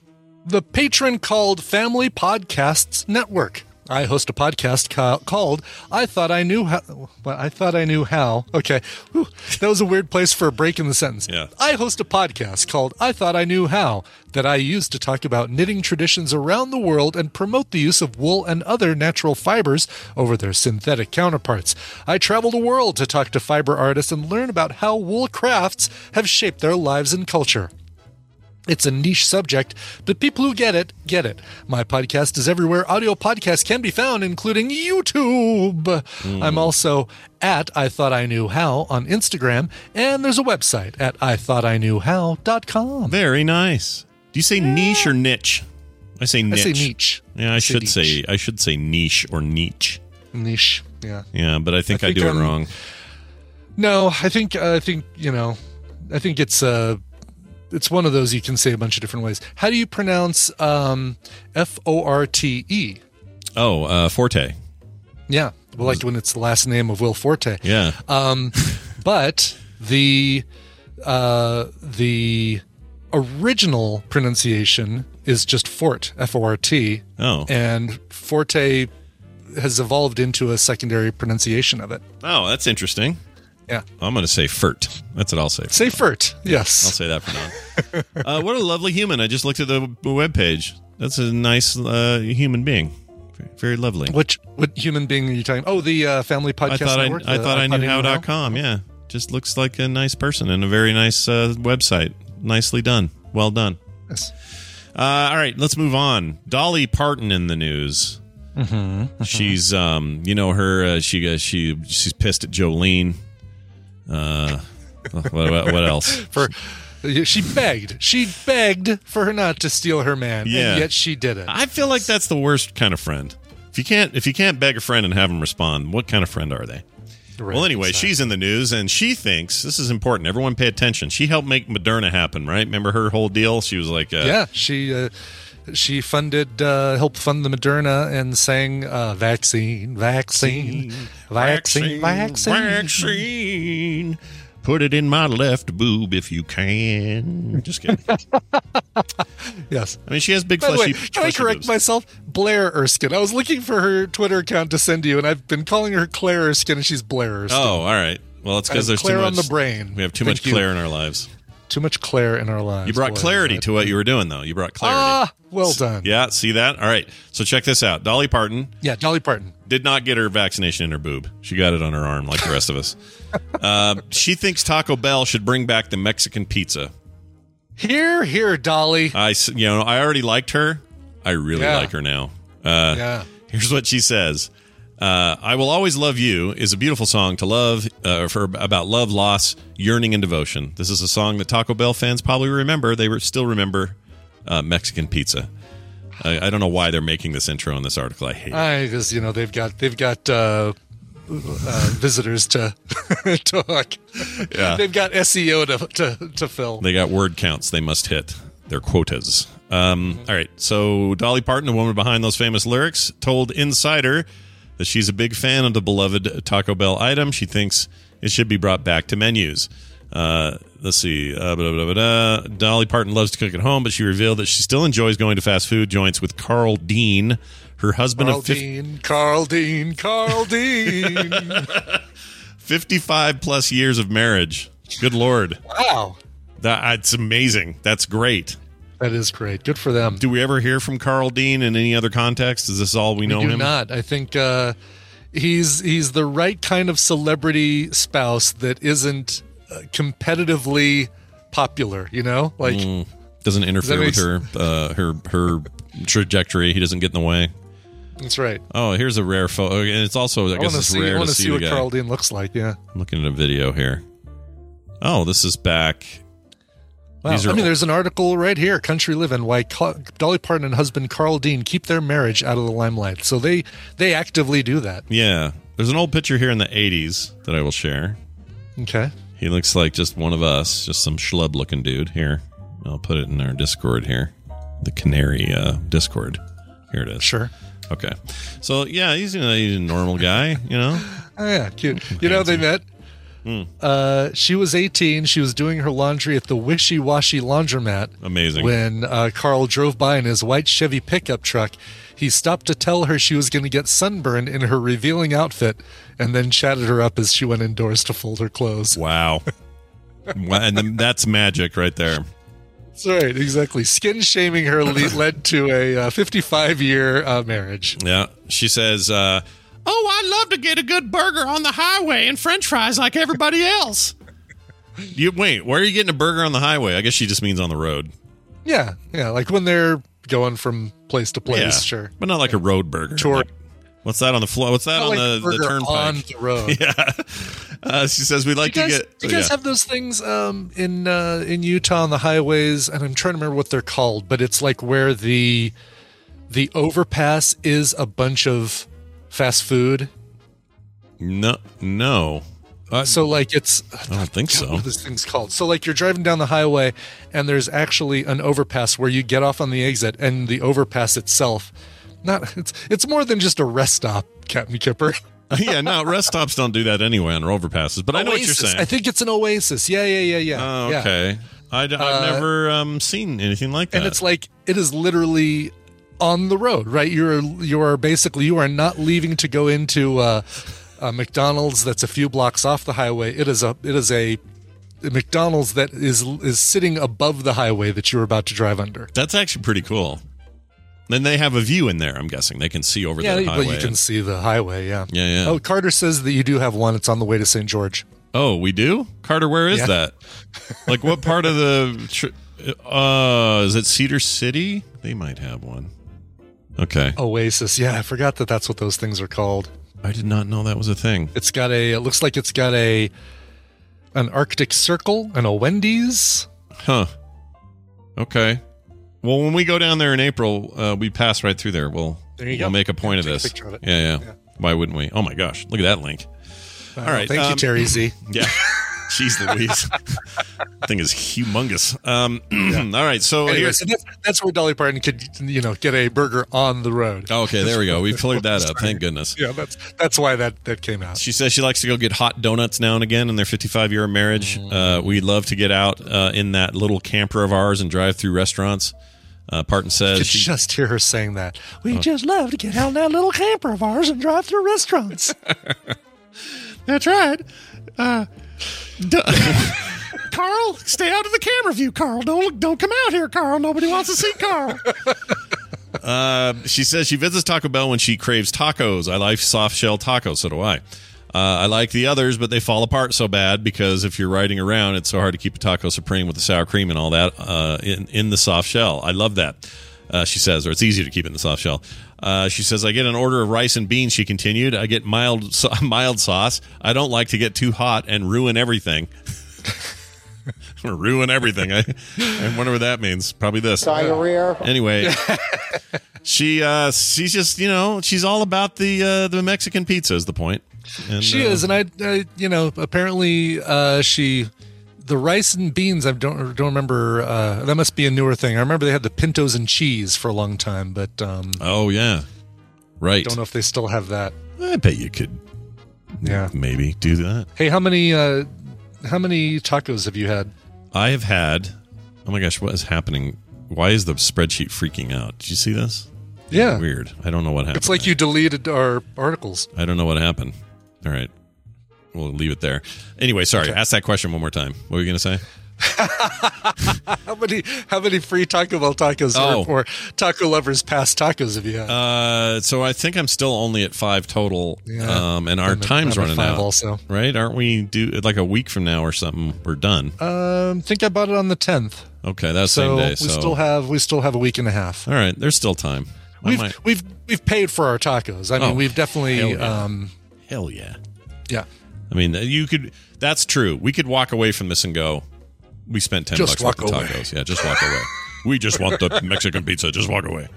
The patron called Family Podcasts Network. I host a podcast ca- called I Thought I Knew How. Well, I Thought I Knew How. Okay. Whew. That was a weird place for a break in the sentence. Yeah. I host a podcast called I Thought I Knew How that I use to talk about knitting traditions around the world and promote the use of wool and other natural fibers over their synthetic counterparts. I travel the world to talk to fiber artists and learn about how wool crafts have shaped their lives and culture. It's a niche subject, but people who get it, get it. My podcast is everywhere audio podcasts can be found, including YouTube. I'm also at I Thought I Knew How on Instagram, and there's a website at I Thought I Knew How.com. Very nice. Do you say niche or niche? I say I niche. say niche. Yeah, I, say should niche. say I should say niche or niche. Niche. Yeah. Yeah, but I think I, think do it I'm- wrong. No, I think uh, I think you know, I think it's uh it's one of those you can say a bunch of different ways. How do you pronounce um, F O R T E? Oh, uh, Forte. Yeah, well, like when it's the last name of Will Forte. Yeah. Um, (laughs) but the uh, the original pronunciation is just Fort, F O R T, oh. and Forte has evolved into a secondary pronunciation of it. Oh, that's interesting. Yeah, I'm going to say Furt. That's what I'll say. say Furt. Yes, I'll say that for now. uh, what a lovely human. I just looked at the web page. That's a nice uh, human being. Very, lovely. Which what human being are you talking? Oh, the uh, Family Podcast I thought Network. I, I thought I knew How. how.com. Yeah. Just looks like a nice person and a very nice uh, website. Nicely done. Well done. Yes. Uh, all right, let's move on. Dolly Parton in the news. Mm-hmm, She's, um, you know, her. Uh, she, she, she's pissed at Jolene. Uh, what, what, what else? (laughs) For she begged, she begged for her not to steal her man, Yeah. and yet she did it. I feel like that's the worst kind of friend. If you can't, if you can't beg a friend and have them respond, what kind of friend are they? Right, well, anyway, exactly. she's in the news and she thinks this is important. Everyone pay attention. She helped make Moderna happen, right? Remember her whole deal? She was like, uh, yeah, she uh, she funded uh, helped fund the Moderna and sang uh, vaccine, vaccine, vaccine, vaccine. vaccine. Put it in my left boob if you can. Just kidding. (laughs) Yes. I mean, she has big By the fleshy. way, can I correct boobs. myself? Blair Erskine. I was looking for her Twitter account to send you, and I've been calling her Claire Erskine, and she's Blair Erskine. Oh, all right. Well, it's because there's Claire too on the brain. We have too Thank much you. Claire in our lives. Too much Claire in our lives. You brought Boy, clarity that- to what you were doing, though. You brought clarity. Ah, well done. Yeah, see that? All right. So check this out. Dolly Parton Yeah, Dolly Parton. did not get her vaccination in her boob. She got it on her arm, like the rest of us. (laughs) Uh, she thinks Taco Bell should bring back the Mexican pizza. Here, here, Dolly. I, you know, I already liked her. I really Yeah. like her now. Uh, yeah. Here's what she says. Uh, I will always love you is a beautiful song to love uh, for about love, loss, yearning, and devotion. This is a song that Taco Bell fans probably remember. They re- still remember uh, Mexican pizza. I, I don't know why they're making this intro in this article. I hate it. I because you know they've got they've got uh, uh, visitors to (laughs) talk. Yeah. They've got SEO to to, to fill. They got word counts they must hit their quotas. Um, all right. So Dolly Parton, the woman behind those famous lyrics, told Insider that she's a big fan of the beloved Taco Bell item. She thinks it should be brought back to menus. Uh, let's see. Uh, blah, blah, blah. Dolly Parton loves to cook at home, but she revealed that she still enjoys going to fast food joints with Carl Dean, her husband Carl of fif- Dean, Carl Dean, Carl Dean. (laughs) 55 plus years of marriage. Good Lord. wow, That, it's amazing. That's great. That is great. Good for them. Do we ever hear from Carl Dean in any other context? Is this all we know do him? not. I think uh, he's he's the right kind of celebrity spouse that isn't uh, competitively popular. You know, like Mm. Doesn't interfere with her uh, her her trajectory. He doesn't get in the way. that's right. Oh, here's a rare photo, and it's also I I guess it's see. I rare want to see, see what. Carl Dean looks like. Yeah. I'm looking at a video here. Oh, this is back. Wow. I mean, there's an article right here, Country Living, why Dolly Parton and husband Carl Dean keep their marriage out of the limelight. So they they actively do that. yeah. There's an old picture here in the 80s that I will share. Okay. He looks like just one of us, just some schlub looking dude. Here, I'll put it in our Discord here, the Canary uh, Discord. Here it is. Sure. Okay. So yeah, he's, you know, he's a normal guy. You know. (laughs) Oh, yeah, cute. You know, they met. Hmm. Uh, she was 18. She was doing her laundry at the Wishy Washy laundromat Amazing. when uh, Carl drove by in his white Chevy pickup truck. He stopped to tell her she was going to get sunburned in her revealing outfit and then chatted her up as she went indoors to fold her clothes. Wow. (laughs) And that's magic right there. That's right, exactly. Skin shaming her le- led to a 55 year uh, marriage. Yeah. She says, uh, Oh, I'd love to get a good burger on the highway and french fries like everybody else. You wait, where are you getting a burger on the highway? I guess she just means on the road. Yeah, yeah, like when they're going from place to place, yeah. sure. But not like a road burger. Tour- Like, what's that on the floor? What's that Not on like the, a the burger turnpike? on the road. (laughs) yeah. Uh, she says we'd like you guys, to get you guys yeah. have those things um, in uh, in Utah on the highways, and I'm trying to remember what they're called, but it's like where the the overpass is a bunch of fast food. No no. Uh, So like it's I don't think God, so. what this thing's called? So like you're driving down the highway, and there's actually an overpass where you get off on the exit, and the overpass itself. Not it's it's more than just a rest stop, Captain Kipper. (laughs) yeah, no, rest stops don't do that anyway on overpasses. But I know what you're saying. I think it's an oasis. Yeah, yeah, yeah, yeah. Oh, yeah. okay. I, have Uh, never um, seen anything like that. and it's like it is literally on the road right you're you are basically you are not leaving to go into uh, a mcdonald's that's a few blocks off the highway it is a it is a, mcdonald's that is is sitting above the highway that you're about to drive under That's actually pretty cool. Then they have a view in there. I'm guessing they can see over yeah the but highway. you can see the highway yeah Yeah, yeah. oh carter says that you do have one it's on the way to st george oh, we do, Carter. Where is Yeah. that? Like, what part of the? Tr- uh, is it Cedar City? They might have one. Okay, oasis yeah i forgot that that's what those things are called I did not know that was a thing. it's got a it looks like it's got a an arctic circle and a wendy's Huh. Okay. Well, when we go down there in April, uh, we pass right through there. We'll There you we'll go. make a point of Take a this. of. Yeah, yeah, Yeah. Why wouldn't we? Oh my gosh, look at that link. All right, thank you um, terry z (laughs) Yeah. (laughs) Jeez Louise. (laughs) thing is humongous. Um, (clears throat) All right. So Anyway, here. so that's, that's where Dolly Parton could, you know, get a burger on the road. Okay, there we go. We've cleared that up. Thank goodness. Yeah, that's that's why that that came out. She says she likes to go get hot donuts now and again in their 55 year marriage. Uh, we'd love to get out uh, in that little camper of ours and drive through restaurants. Uh, Parton You says could she, just hear her saying that. We Oh. just love to get out in that little camper of ours and drive through restaurants. (laughs) That's right. Uh, (laughs) Carl, stay out of the camera view, Carl. Don't don't come out here, Carl. Nobody wants to see Carl. (laughs) uh, she says she visits Taco Bell when she craves tacos. I like soft shell tacos. So do I. Uh, I like the others, but they fall apart so bad because if you're riding around, it's so hard to keep a taco supreme with the sour cream and all that uh, in in the soft shell. I love that. Uh, she says, or it's easy to keep it in the soft shell. Uh, she says, I get an order of rice and beans. She continued, I get mild so- (laughs) mild sauce. I don't like to get too hot and ruin everything. (laughs) ruin everything. I, I wonder what that means. Probably this. Diarrhea. Anyway, (laughs) she uh, she's just you know she's all about the uh, the Mexican pizza is the point. And, She uh, is, and I, I, you know, apparently uh, she, the rice and beans. I don't don't remember. Uh, that must be a newer thing. I remember they had the pintos and cheese for a long time, but um, Oh yeah, right. don't know if they still have that. I bet you could Yeah. maybe do that. Hey, how many uh, how many tacos have you had? I have had. Oh my gosh, what is happening? Why is the spreadsheet freaking out? Did you see this? Yeah, Weird. I don't know what happened. it's like you deleted our articles. I don't know what happened. All right. We'll leave it there. Anyway, sorry. Ask that question one more time. What were you going to say? (laughs) How many how many free Taco Bell tacos Oh. or, or taco lovers past tacos have you had? Uh, so I think I'm still only at five total. Yeah. Um, and our I'm time's at running out. also. Right? Aren't we do like a week from now or something? We're done. um, think I bought it on the tenth. Okay, that's So same day. So we still have we still have a week and a half. all right. There's still time. I We've might- we've we've paid for our tacos. I mean, Oh, we've definitely hell yeah. um hell yeah. yeah. I mean, you could. That's true. We could walk away from this and go. We spent ten Just bucks worth walk of away. tacos. Yeah, just walk away. we just want the (laughs) Mexican pizza. Just walk away.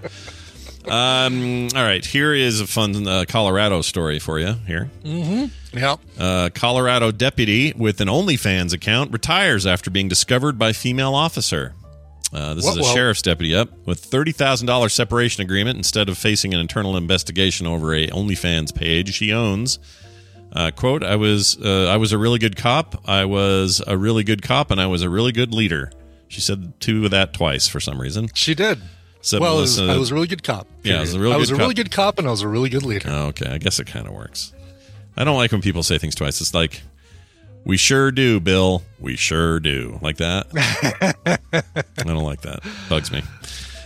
Um. All right. Here is a fun uh, Colorado story for you. Here, Yeah. uh, Colorado deputy with an OnlyFans account retires after being discovered by female officer. Uh, this is a Whoa, whoa. sheriff's deputy up with thirty thousand dollars separation agreement instead of facing an internal investigation over a OnlyFans page she owns. Uh, quote: I was uh, I was a really good cop. I was a really good cop, and I was a really good leader. She said two of that twice for some reason. She did. Said well, I was, I was a really good cop. Yeah, I was a period. real I was good a really good cop, and I was a really good leader. Oh, okay, I guess it kind of works. I don't like when people say things twice. It's like, "We sure do, Bill. We sure do." Like that. (laughs) I don't like that. Bugs me.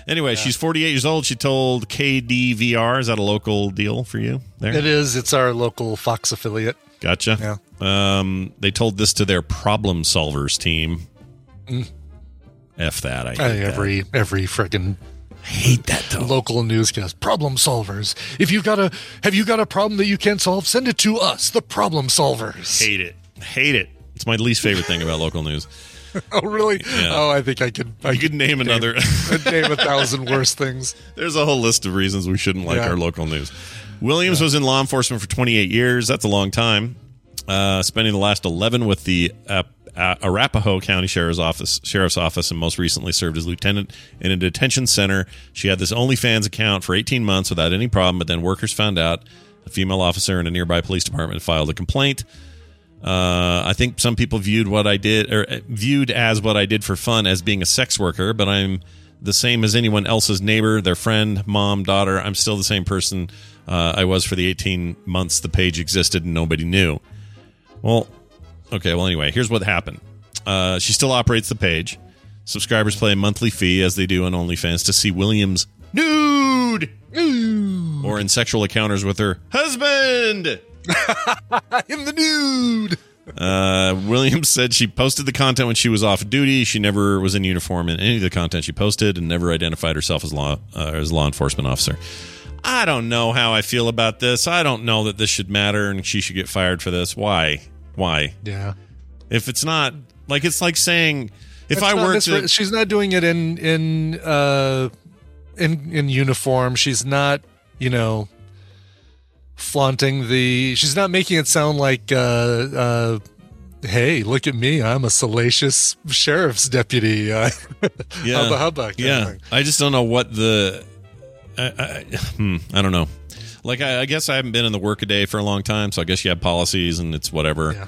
Anyway, she's 48 years old. She told KDVR, is that a local deal for you there? It is. It's our local Fox affiliate. Gotcha. Um, they told this to their problem solvers team. F that. I think that. every every friggin' hate that though. local newscast. Problem solvers. If you got a have you got a problem that you can't solve, send it to us, the problem solvers. Hate it. Hate it. It's my least favorite thing about local news. (laughs) Oh really? Yeah. Oh, I think I could. I You could name another. (laughs) Name a thousand worse things. There's a whole list of reasons we shouldn't like Yeah. our local news. Williams was in law enforcement for 28 years. That's a long time. Uh, spending the last 11 with the uh, uh, Arapahoe County Sheriff's Office, Sheriff's Office, and most recently served as lieutenant in a detention center. She had this OnlyFans account for 18 months without any problem, but then workers found out. A female officer in a nearby police department filed a complaint. Uh, I think some people viewed what I did or uh, viewed as what I did for fun as being a sex worker, but I'm the same as anyone else's neighbor, their friend, mom, daughter. I'm still the same person uh, I was for the 18 months the page existed and nobody knew. Well, okay. Well, anyway, here's what happened. Uh, she still operates the page. Subscribers pay a monthly fee, as they do on OnlyFans, to see Williams nude or in sexual encounters with her husband. (laughs) In the nude. Uh, Williams said she posted the content when she was off duty. She never was in uniform in any of the content she posted, and never identified herself as law uh, as a law enforcement officer. I don't know how I feel about this. I don't know that this should matter, and she should get fired for this. Why? Why? Yeah. If it's not like it's like saying if That's I were to she's not doing it in in uh in in uniform. She's not, you know, flaunting the. She's not making it sound like, uh, uh, "Hey, look at me! I'm a salacious sheriff's deputy." (laughs) Uh, yeah, hubba hubba. yeah. I just don't know what the. I, I, hmm, I don't know. Like I, I guess I haven't been in the workaday for a long time, so I guess you have policies and it's whatever. Yeah.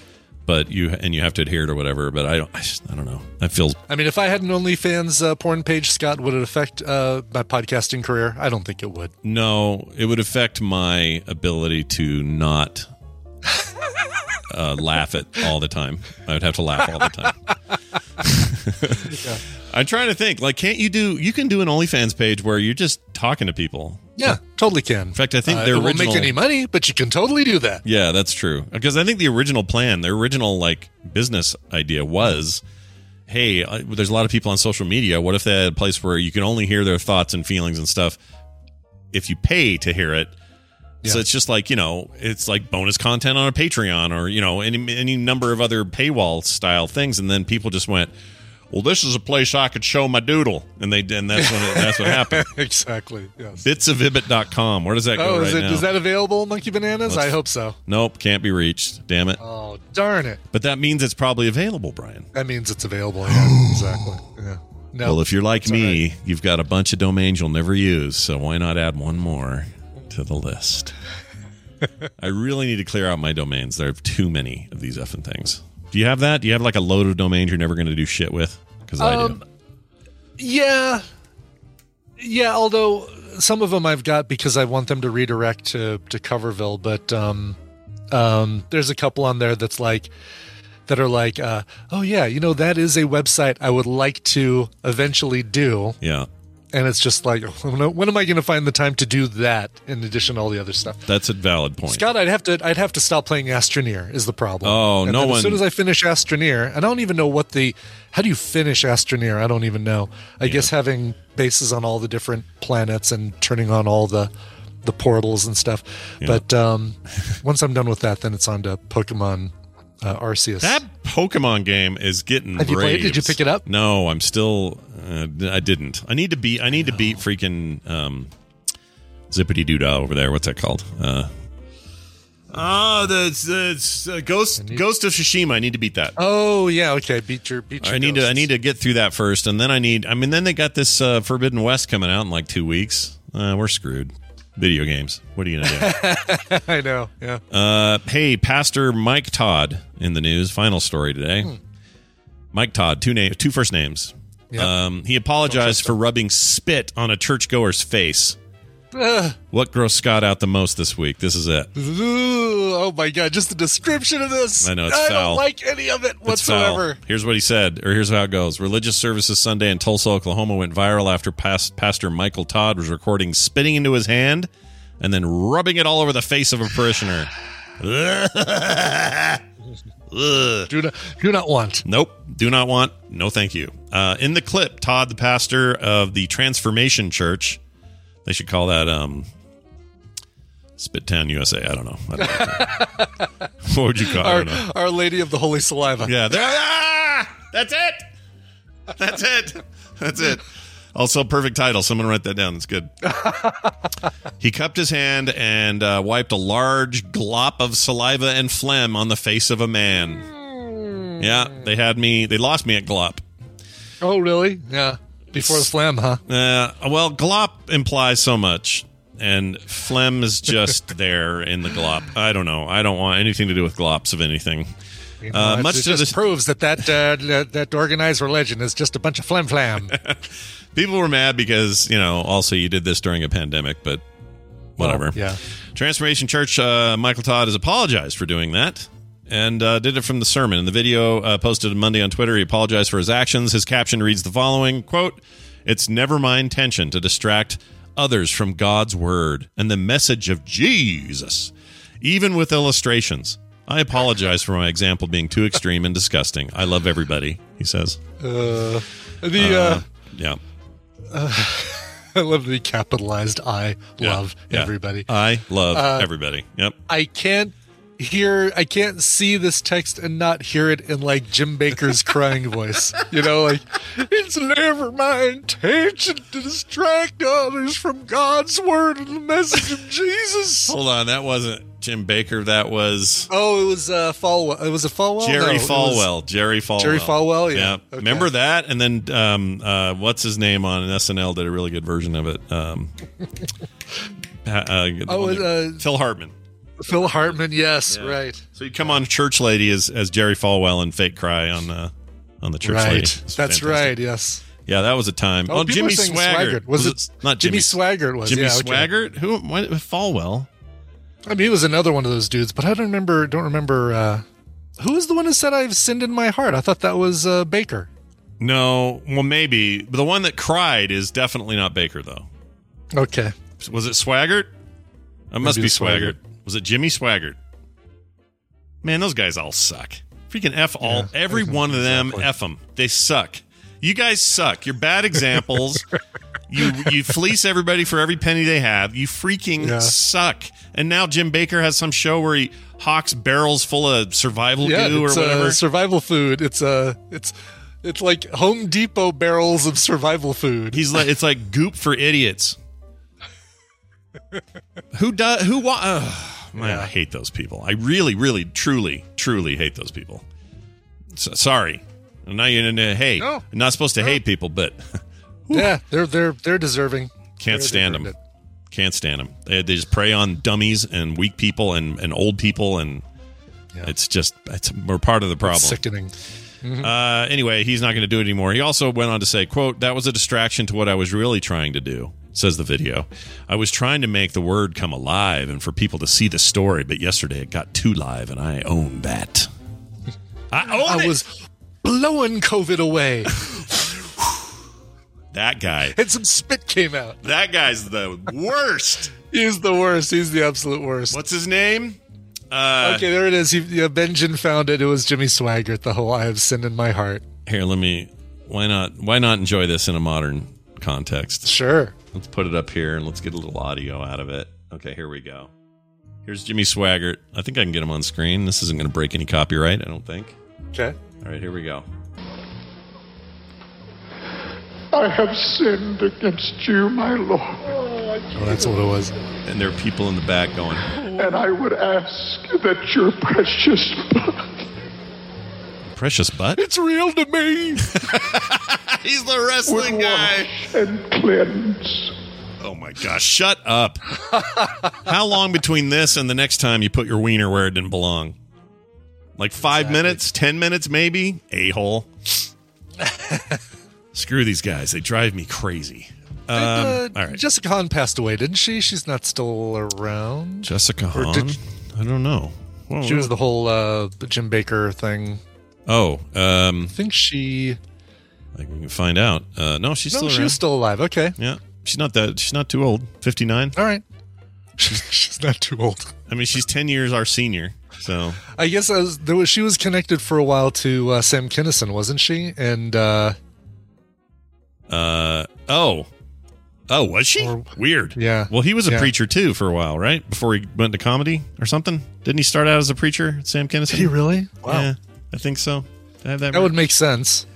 But you and you have to adhere to whatever. But I don't. I, just, I don't know. I feel I mean, if I had an OnlyFans uh, porn page, Scott, would it affect uh, my podcasting career? I don't think it would. no. It would affect my ability to not uh, laugh at all the time. I would have to laugh all the time. (laughs) I'm trying to think. Like, can't you do? You can do an OnlyFans page where you're just talking to people. Yeah, totally can. In fact, I think Uh, it won't make any money, but you can totally do that. Yeah, that's true. Because I think the original plan, their original like business idea was, hey, uh, there's a lot of people on social media. What if they had a place where you can only hear their thoughts and feelings and stuff if you pay to hear it? So it's just like you know, it's like bonus content on a Patreon or you know any any number of other paywall style things, and then people just went, well, this is a place I could show my doodle, and they and that's when it, that's what happened. (laughs) exactly. Yes. Bitsofibit.com. Where does that go Oh, right is, it, now? is that available, Monkey Bananas? Let's- I hope so. nope, can't be reached. Damn it. Oh, darn it. But that means it's probably available, Brian. That means it's available. Yeah, (gasps) exactly. Yeah. No. Well, if you're like me, you've got a bunch of domains you'll never use, so why not add one more to the list? (laughs) I really need to clear out my domains. There are too many of these effing things. Do you have that? Do you have like a load of domains you're never going to do shit with? Because I Um, do. Yeah. Yeah, although some of them I've got because I want them to redirect to, to Coverville, but um, um, there's a couple on there that's like, that are like, uh, oh yeah, you know, that is a website I would like to eventually do. Yeah, And it's just like, (laughs) when am I going to find the time to do that in addition to all the other stuff? that's a valid point. Scott, I'd have to I'd have to stop playing Astroneer is the problem. Oh, And no one- As soon as I finish Astroneer, I don't even know what the how do you finish Astroneer? I don't even know. I guess having bases on all the different planets and turning on all the the portals and stuff. But um, (laughs) once I'm done with that, then it's on to Pokemon uh, Arceus. that Pokemon game is getting. Have you played? Did you pick it up? No, I'm still. Uh, I didn't. I need to beat. I need to beat freaking um, Zippity Doodah over there. What's that called? Uh, Ah, the, the uh, Ghost Ghost of Tsushima. I need to beat that. oh yeah, okay. Beat your beat your. I need to I need to get through that first, and then I need. I mean, then they got this uh, Forbidden West coming out in like two weeks. Uh, we're screwed. Video games. What are you gonna do? (laughs) I know. Yeah. uh, hey, Pastor Mike Todd in the news. Final story today. Hmm. Mike Todd, two name, two first names. Yep. Um, he apologized for rubbing spit on a churchgoer's face. Ugh. What grossed Scott out the most this week? This is it. Ooh, oh my god! Just the description of this. I know, it's I foul. don't like any of it whatsoever. Here's what he said, or here's how it goes. Religious services Sunday in Tulsa, Oklahoma went viral after past, Pastor Michael Todd was recording spitting into his hand and then rubbing it all over the face of a parishioner. (laughs) Do not do not want. Nope. Do not want. No, thank you. Uh, in the clip, Todd, the pastor of the Transformation Church, they should call that um, Spit Town USA. I don't know. I don't know. (laughs) what would you call? Our, don't. Our Lady of the Holy Saliva. Yeah, ah, that's it. That's it. That's it. Also, perfect title. Someone write that down. That's good. (laughs) he cupped his hand and uh, wiped a large glop of saliva and phlegm on the face of a man. Yeah, they had me. They lost me at glop. Oh, really? Yeah. Before the phlegm, huh? Uh, well, glop implies so much, and phlegm is just (laughs) there in the glop. I don't know. I don't want anything to do with glops of anything. You Uh, it much to just this- proves that that, uh, that organized religion is just a bunch of flam (laughs) flam. People were mad because you know. Also, you did this during a pandemic, but whatever. Well, yeah. Transformation Church, uh, Michael Todd has apologized for doing that and uh, did it from the sermon. In the video uh, posted Monday on Twitter, he apologized for his actions. His caption reads the following quote, It's never my intention to distract others from God's word and the message of Jesus, even with illustrations. I apologize for my example being too extreme and disgusting. I love everybody, he says. Uh, the uh, Yeah. (laughs) I love the capitalized I Yeah. love Yeah. everybody. I love Uh, everybody. Yep. I can't hear I can't see this text and not hear it in like Jim Bakker's crying (laughs) voice. You know, like it's never my intention to distract others from God's word and the message of Jesus. (laughs) Hold on, that wasn't Jim Bakker. That was Oh, it was uh Falwell. It was a Falwell. No, Jerry was- Falwell. Jerry Falwell. Jerry Falwell, yeah. Okay. Remember that? And then um, uh, what's his name on SNL did a really good version of it. Um, (laughs) uh, Oh, one it, that- uh, Phil Hartman. Phil Hartman. Yes, right, So he'd come on Church Lady as, as Jerry Falwell and fake cry on uh, on the Church right. Lady. That's fantastic. right. Yes. Yeah, that was a time. Oh, Oh, Jimmy Swaggart. Swaggart. Was it- not Jimmy Jimmy Swaggart was, Jimmy yeah, okay. Swaggart? Who? What, Falwell? I mean, he was another one of those dudes, but I don't remember. Don't remember uh, Who was the one who said I've sinned in my heart? I thought that was uh, Bakker. No, well, maybe. The one that cried is definitely not Bakker, though. Okay. Was it Swaggart? It must be it's Swaggart. Swaggart. Was it Jimmy Swaggart? Man, those guys all suck. Freaking F all. Yeah, every one of them, exactly. F them. They suck. You guys suck. You're bad examples. (laughs) you you fleece everybody for every penny they have. You freaking Yeah. suck. And now Jim Bakker has some show where he hawks barrels full of survival Yeah, goo or whatever. uh, survival food. It's uh, it's it's like Home Depot barrels of survival food. He's like it's like goop for idiots. (laughs) who does who wa- ugh, man, I hate those people. I really, really, truly, truly hate those people. So, sorry, I'm not even. Hey, No. I'm not supposed to hate people, but (laughs) yeah, they're they're they're deserving. can't They're- stand them. it. Can't stand them. They, they just prey on dummies and weak people and, and old people, and Yeah. it's just it's we're part of the problem. Sickening. Uh, anyway, he's not going to do it anymore. He also went on to say, "quote That was a distraction to what I was really trying to do." Says the video. I was trying to make the word come alive and for people to see the story, but yesterday it got too live, and I own that. I own I it. was blowing COVID away, (laughs) that guy. and some spit came out. That guy's the worst. (laughs) He's the worst. He's the absolute worst. What's his name? Uh, okay, there it is. He, yeah, Benjamin found it. It was Jimmy Swaggart. The whole "I have sin in my heart." Here, let me. Why not? Why not enjoy this in a modern context? Sure. Let's put it up here and let's get a little audio out of it. Okay, here we go. Here's Jimmy Swaggart. I think I can get him on screen. This isn't going to break any copyright, I don't think. Okay. All right, here we go. I have sinned against you, my Lord, Oh, that's what it was. And there are people in the back going, and I would ask that your precious blood "Precious butt." It's real to me. (laughs) He's the would wrestling guy. wash and cleanse. My gosh! Shut up. (laughs) How long between this and the next time you put your wiener where it didn't belong? Like five minutes, ten minutes, maybe. A hole. (laughs) Screw these guys. They drive me crazy. Um, uh, all right. Jessica Hahn passed away, didn't she? She's not still around. Jessica Or Hahn. I don't know. Well, She was the whole uh, Jim Bakker thing. Oh, um, I think she. I think we can find out. Uh, no, she's no, still she around. was still alive. Okay. yeah, she's not that. She's not too old. Fifty nine. All right. (laughs) She's, she's not too old. I mean, she's ten years our senior. So I guess as, there was, she was connected for a while to uh, Sam Kinison, wasn't she? And uh, Uh oh. Oh, was she? Or- Weird. Yeah. Well, he was a Yeah. preacher too for a while, right? Before he went to comedy or something. Didn't he start out as a preacher, Sam Kinison? did he really? Wow. Yeah, I think so. I have that. That right? would make sense.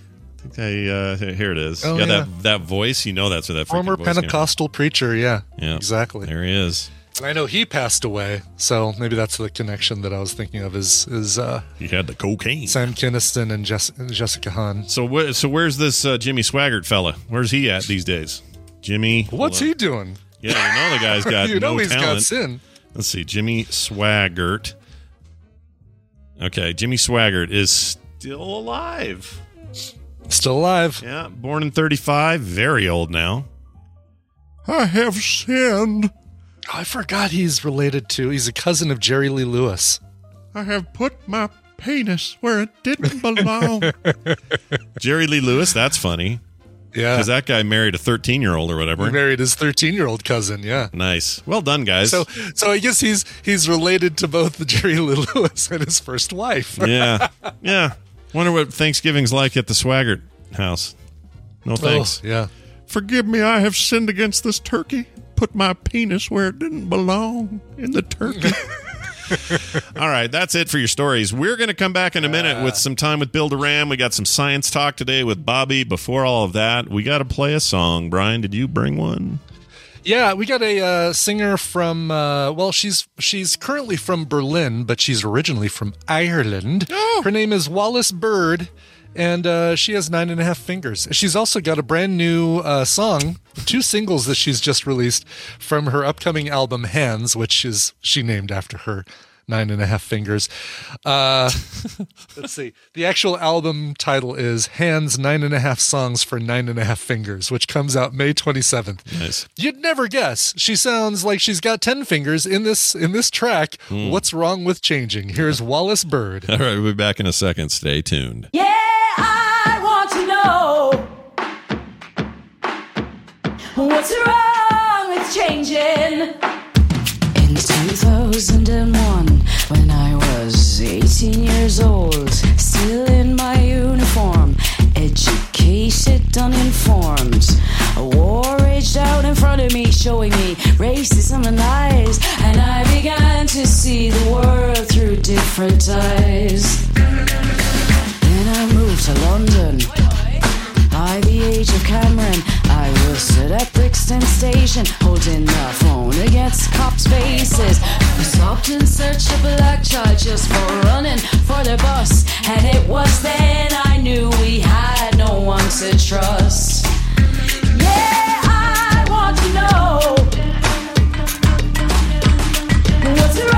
Think I, uh, here it is. Oh, yeah, yeah. that that voice. You know, that's where that Former. Pentecostal preacher. Yeah. Yeah, Exactly. There he is. And I know he passed away, so maybe that's the connection that I was thinking of. Is is uh, He had the cocaine. Sam Kinison and Jess- Jessica Hahn? So, wh- so where's this uh, Jimmy Swaggart fella? Where's he at these days? Jimmy, What's hold he doing? Yeah, you know the guy's got (laughs) you know no he's talent. got sin. Let's see, Jimmy Swaggart. Okay, Jimmy Swaggart is still alive. Still alive. Yeah, born in '35, very old now. I have sinned. Oh, I forgot he's related to. He's a cousin of Jerry Lee Lewis. I have put my penis where it didn't belong. (laughs) Jerry Lee Lewis, that's funny Yeah. because that guy married a 13 year old or whatever. He married his 13 year old cousin. Yeah. Nice. Well done, guys. So, so I guess he's he's related to both the Jerry Lee Lewis and his first wife. yeah, (laughs) yeah. Wonder what Thanksgiving's like at the Swaggart house. No oh, thanks. Oh, yeah. Forgive me, I have sinned against this turkey. Put my penis where it didn't belong in the turkey. (laughs) All right, that's it for your stories. We're going to come back in a minute with ah. some time with Bill Doran. We got some science talk today with Bobby. Before all of that, we got to play a song. Brian, did you bring one? Yeah, we got a uh, singer from. Uh, well, she's she's currently from Berlin, but she's originally from Ireland. Her name is Wallace Bird, and uh, she has nine and a half fingers. She's also got a brand new uh, song, two singles that she's just released from her upcoming album Hands, which is she named after her nine and a half fingers. Uh, (laughs) let's see. The actual album title is Hands Nine and a Half Songs for Nine and a Half Fingers, which comes out May 27th. Nice. You'd never guess. She sounds like she's got 10 fingers in this in this track. Hmm. What's wrong with changing? Here's Wallace Bird. All right, we'll be back in a second. Stay tuned. Yeah, I want to know what's wrong with changing. In 2001, when I was 18 years old, still in my uniform, educated, uninformed. A war raged out in front of me, showing me racism and lies, and I began to see the world through different eyes. Then I moved to London. By the age of Cameron, I was stood at Brixton Station, holding the phone against cops' faces. I stopped in search of black just for running for the bus, and it was then I knew we had no one to trust. Yeah, I want to know what's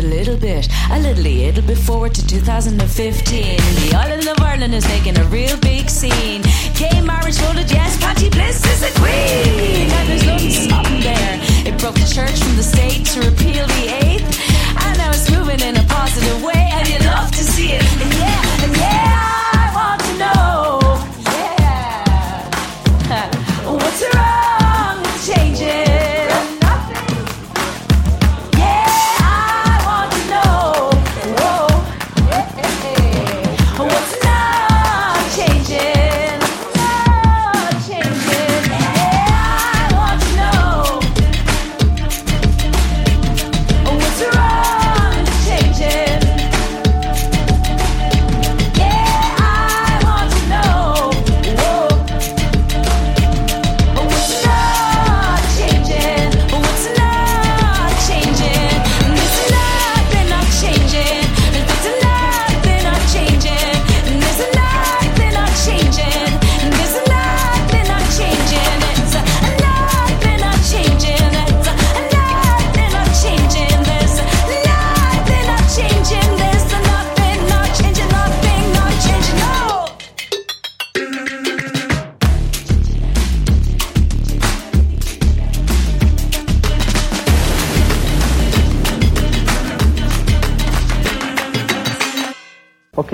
a little bit, a little, little bit forward to 2015. The island of Ireland is making a real big scene. Gay marriage voted yes, Panti Bliss is the queen. And there's nothing stopping there. It broke the church from the state to repeal the eighth. And now it's moving in a positive way, and you love to see it. Yeah,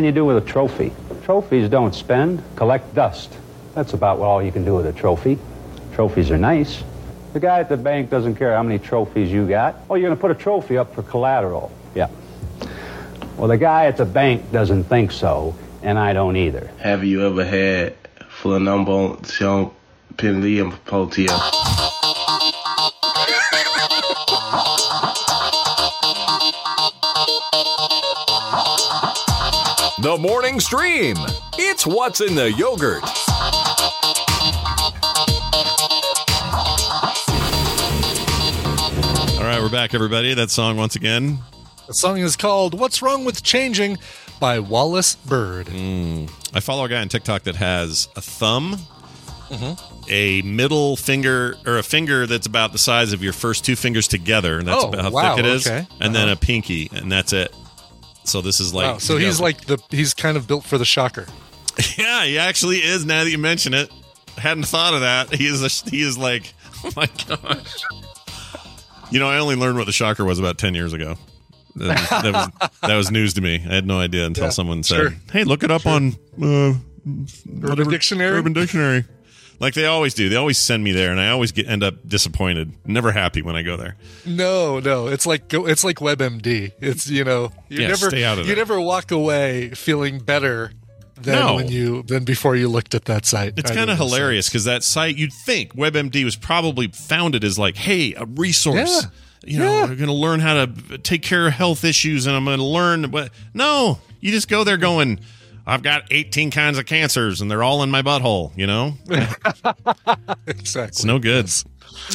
you do with a trophy? Trophies don't spend, collect dust. That's about all you can do with a trophy. Trophies are nice. The guy at the bank doesn't care how many trophies you got. Oh, you're going to put a trophy up for collateral. Yeah. Well, the guy at the bank doesn't think so, and I don't either. Have you ever had flanambulation pneumonia? The morning stream. It's what's in the yogurt. All right, we're back, everybody. That song once again. The song is called What's Wrong with Changing by Wallace Bird. I follow a guy on TikTok that has a thumb, Mm-hmm. a middle finger, or a finger that's about the size of your first two fingers together. And that's Oh, about how wow, thick it is. okay. And then Uh-huh. a pinky, and that's it. So this is like. wow, so he's like the he's kind of built for the shocker. (laughs) Yeah, he actually is. Now that you mention it, hadn't thought of that. He is. A, he is like. (laughs) Oh my gosh. You know, I only learned what the shocker was about ten years ago. That was, that was, that was news to me. I had no idea until Yeah, someone said, sure. "Hey, look it up on uh, Urban Dictionary. Urban Dictionary." Like they always do. They always send me there, and I always get end up disappointed. Never happy when I go there. No, no, it's like it's like WebMD. It's you know you Yeah, never stay out of you never walk away feeling better than No. when you than before you looked at that site. It's kind of hilarious because that site you'd think WebMD was probably founded as like, hey, a resource. Yeah. You know, we're going to learn how to take care of health issues, and I'm going to learn. But no, you just go there going, I've got 18 kinds of cancers, and they're all in my butthole. You know, sites. (laughs) exactly. it's no good.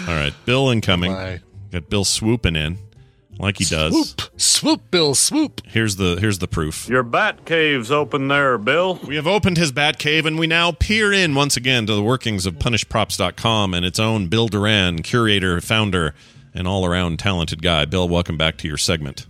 All right, Bill incoming. My. Got Bill swooping in like he does. Swoop, swoop, Bill, swoop. Here's the here's the proof. Your bat cave's open there, Bill. We have opened his bat cave and we now peer in once again to the workings of punishedprops.com and its own Bill Doran, curator, founder, and all around talented guy. Bill, welcome back to your segment.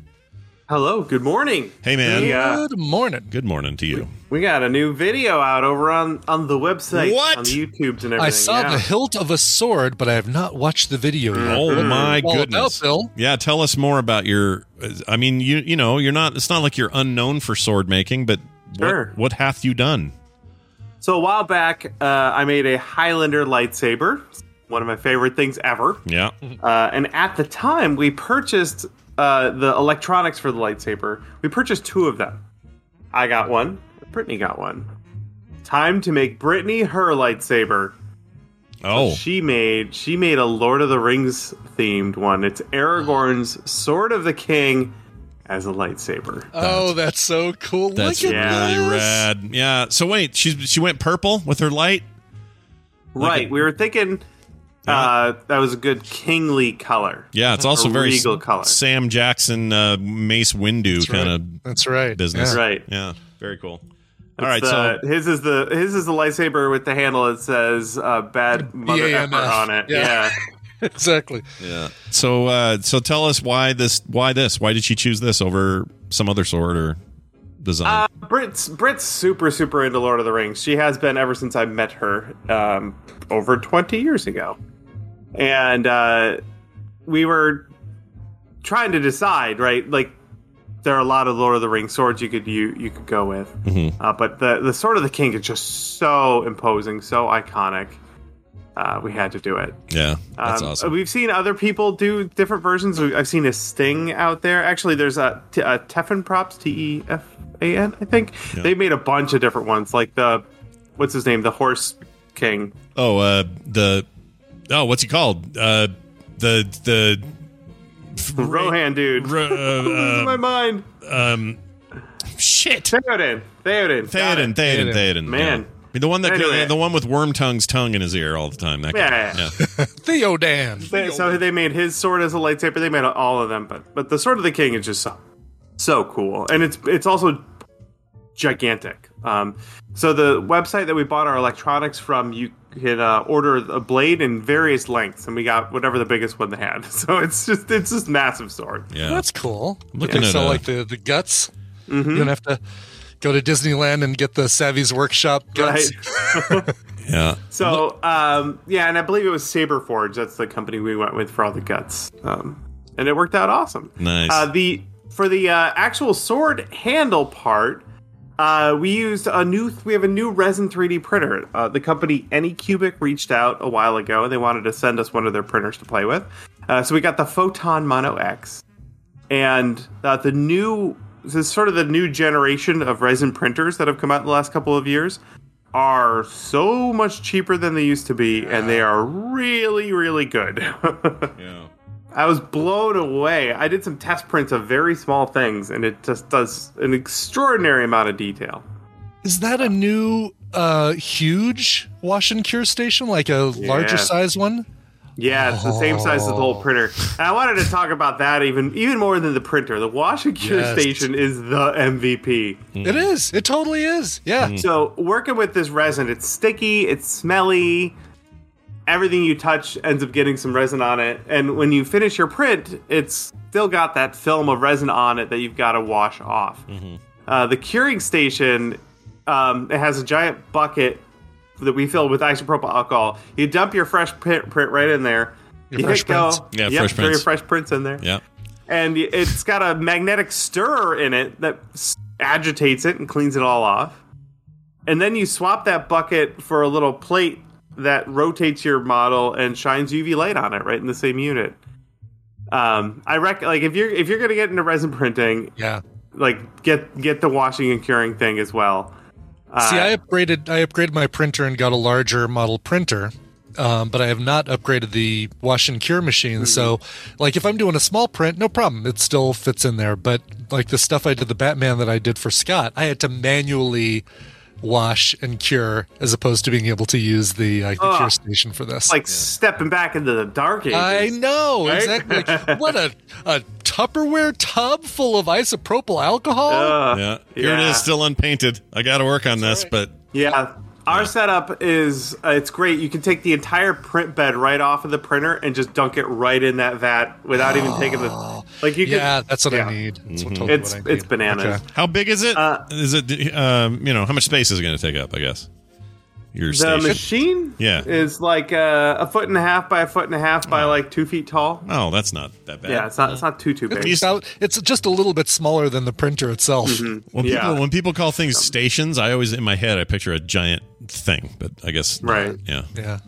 Hello, good morning. Hey man. We, uh, Good morning. Good morning to you. we got a new video out over on on the website, What? on the YouTubes and everything. I saw yeah. the hilt of a sword, but I have not watched the video yet. Oh my All goodness. about, Bill. Yeah, tell us more about your I mean, you you know, you're not it's not like you're unknown for sword making, but Sure. what what hath you done? So a while back, uh, I made a Highlander lightsaber, one of my favorite things ever. Yeah. Uh, and at the time, we purchased uh, the electronics for the lightsaber. We purchased two of them. I got one. Brittany got one. Time to make Brittany her lightsaber. Oh. She made she made a Lord of the Rings themed one. It's Aragorn's Sword of the King as a lightsaber. Oh, that's so cool. That's Look at really this. rad. Yeah. So wait, she she went purple with her light? right. we were thinking uh, that was a good kingly color. Yeah, it's also A very regal S- color. Sam Jackson, uh, Mace Windu kind right. of That's right. business. Yeah. Right. Yeah, very cool. It's All right, the- so his is the his is the lightsaber with the handle that says uh, "bad mother BAMF. effer" on it. Yeah. Yeah. (laughs) exactly. yeah, so uh, so tell us why this? Why this? Why did she choose this over some other sword or design? Uh, Brit's Brit's super super into Lord of the Rings. She has been ever since I met her um, over twenty years ago, and uh, we were trying to decide. Right, like there are a lot of Lord of the Rings swords you could you you could go with, Mm-hmm. uh, but the the Sword of the King is just so imposing, so iconic. Uh, we had to do it. yeah, that's Um, awesome. We've seen other people do different versions. I've seen a Sting out there. Actually, there's a, T- a Tefan props, T E F A N, I think. Yeah. They made a bunch of different ones, like the what's his name, the Horse King. oh, uh, the oh, what's he called? Uh, the the The Rohan dude. Ro- (laughs) Losing my uh, mind. um, shit. Theoden. Theoden. Theoden. Theoden, Theoden. Man. yeah. The one that Anyway. the one with Wormtongue's tongue in his ear all the time. That guy. Yeah. yeah. (laughs) Theoden. They- so they made his sword as a lightsaber. They made all of them, but but the Sword of the King is just so so cool, and it's it's also gigantic. Um, so the website that we bought our electronics from, you can uh, order a blade in various lengths, and we got whatever the biggest one they had. (laughs) So it's just it's just massive sword. Yeah. That's cool. Looking yeah, at so a- like the the guts. Mm-hmm. You don't have to go to Disneyland and get the Savi's Workshop guts. Right. (laughs) Yeah. So um, yeah, and I believe it was Saber Forge. That's the company we went with for all the guts, um, and it worked out awesome. Nice. Uh, the for the uh, actual sword handle part, uh, we used a new. We have a new resin 3D printer. Uh, the company Anycubic reached out a while ago. They wanted to send us one of their printers to play with. Uh, so we got the Photon Mono X, and uh, the new. This is sort of the new generation of resin printers that have come out in the last couple of years are so much cheaper than they used to be, and they are really, really good. (laughs) yeah. I was blown away. I did some test prints of very small things, and it just does an extraordinary amount of detail. Is that a new uh huge wash and cure station? Like a larger size one? Yeah, it's the same size as the whole printer. And I wanted to talk about that even even more than the printer. The wash and cure Yes. station is the MVP. It is. It totally is. Yeah. So working with this resin, it's sticky, it's smelly. Everything you touch ends up getting some resin on it, and when you finish your print, it's still got that film of resin on it that you've got to wash off. Uh, the curing station, um, it has a giant bucket that we fill with isopropyl alcohol. You dump your fresh print, print right in there. Your you fresh hit go. prints. Yeah, Yep, fresh throw your fresh prints in there Yeah. and it's got a magnetic stirrer in it that agitates it and cleans it all off. And then you swap that bucket for a little plate that rotates your model and shines UV light on it right in the same unit. Um, I reckon like if you're if you're gonna get into resin printing, Yeah. like get get the washing and curing thing as well. Uh, See, I upgraded I upgraded my printer and got a larger model printer. Um, but I have not upgraded the wash and cure machine. So, like, if I'm doing a small print, no problem. It still fits in there. But like the stuff I did, the Batman that I did for Scott, I had to manually wash, and cure, as opposed to being able to use the, uh, the Ugh. cure station for this. Like stepping back into the dark ages. I know Right? exactly. (laughs) What a a Tupperware tub full of isopropyl alcohol. Ugh. yeah. Here it yeah. is, still unpainted. I got to work on this, but Yeah. Our setup is uh, it's great. You can take the entire print bed right off of the printer and just dunk it right in that vat without even taking the (sighs) like you yeah, can that's what yeah. I need. That's what, Mhm. totally It's what I need. it's bananas. Okay. how big is it? Uh, Is it? Um, you know, how much space is it going to take up? I guess your The station. machine Yeah. is like uh, a foot and a half by a foot and a half by like two feet tall. Oh, that's not that bad. Yeah, it's not it's not too too big. It's, about, it's just a little bit smaller than the printer itself. Mm-hmm. When Yeah. people when people call things stations, I always in my head I picture a giant thing, but I guess Right. Yeah. Yeah.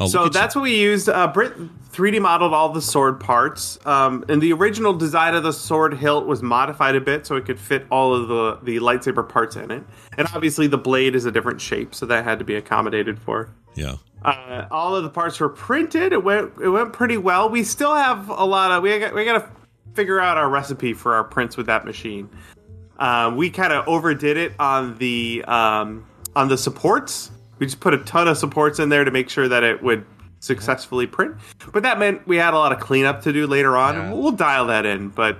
Oh, so that's what we used. Uh, Brit 3D modeled all the sword parts, um, and the original design of the sword hilt was modified a bit so it could fit all of the the lightsaber parts in it. And obviously, the blade is a different shape, so that had to be accommodated for. Yeah. Uh, all of the parts were printed. It went it went pretty well. We still have a lot of we got we got to figure out our recipe for our prints with that machine. Um, we kind of overdid it on the um, on the supports. We just put a ton of supports in there to make sure that it would successfully print. But that meant we had a lot of cleanup to do later on. and We'll dial that in, but.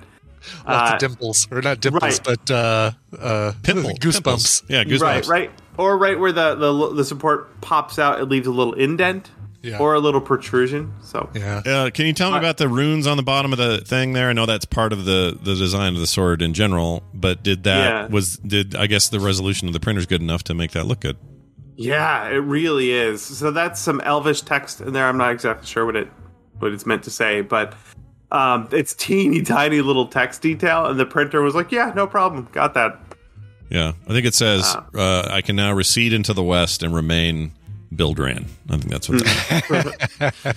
Lots uh, of dimples, or not dimples, right. but uh, uh, Pimple, goosebumps. pimples. Yeah, goosebumps. Right, right. Or right where the, the the support pops out, it leaves a little indent Yeah. or a little protrusion. So Yeah. Uh, can you tell me about the runes on the bottom of the thing there? I know that's part of the, the design of the sword in general, but did that Yeah. was did I guess the resolution of the printer's good enough to make that look good? Yeah, it really is. So that's some Elvish text in there. I'm not exactly sure what it what it's meant to say, but um, it's teeny tiny little text detail, and the printer was like, "Yeah, no problem, got that." Yeah, I think it says Ah. uh, I can now recede into the west and remain Bildran. I think that's what. That (laughs) well,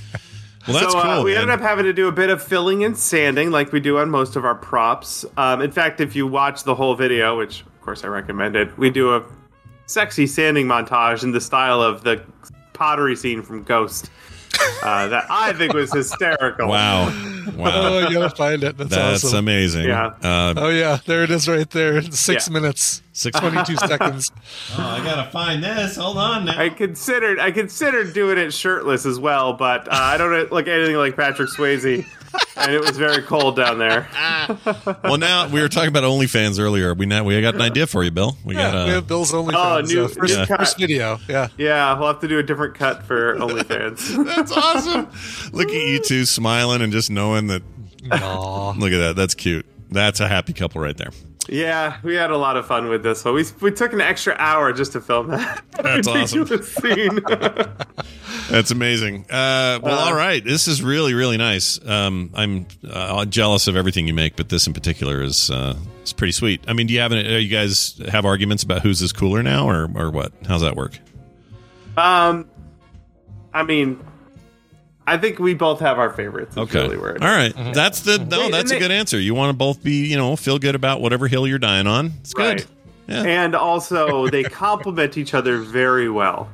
that's so, uh, cool. we man. ended up having to do a bit of filling and sanding, like we do on most of our props. Um, in fact, if you watch the whole video, which of course I recommend it, we do a sexy sanding montage in the style of the pottery scene from Ghost. Uh, that I think was hysterical. Wow, (laughs) Oh, you gotta find it. That's, that's awesome. amazing. Yeah. Uh, Oh yeah, there it is, right there. Six Yeah. minutes, Six- (laughs) twenty-two seconds. (laughs) oh, I gotta find this. Hold on now. I considered I considered doing it shirtless as well, but uh, I don't look anything like Patrick Swayze, and it was very cold down there. (laughs) well, now we were talking about OnlyFans earlier. We now we got an idea for you, Bill. We Yeah, got we uh, have Bill's only Oh, new- first, new cut. first video. Yeah, Yeah, we'll have to do a different cut for OnlyFans. (laughs) That's awesome. Look at you two smiling and just knowing that. Aw. Look at that. That's cute. That's a happy couple right there. Yeah, we had a lot of fun with this one. We we took an extra hour just to film that. (laughs) That's awesome. Scene. (laughs) That's amazing. Uh, well, all right. This is really, really nice. Um, I'm uh, jealous of everything you make, but this in particular is uh, is pretty sweet. I mean, do you have any, uh, you guys have arguments about whose is cooler now, or or what? How's that work? um, I mean, I think we both have our favorites. is Okay. really where it All is. right. That's the no. Wait, That's a they- good answer. You want to both be, you know, feel good about whatever hill you're dying on. It's good. Right. Yeah. And also, they (laughs) complement each other very well.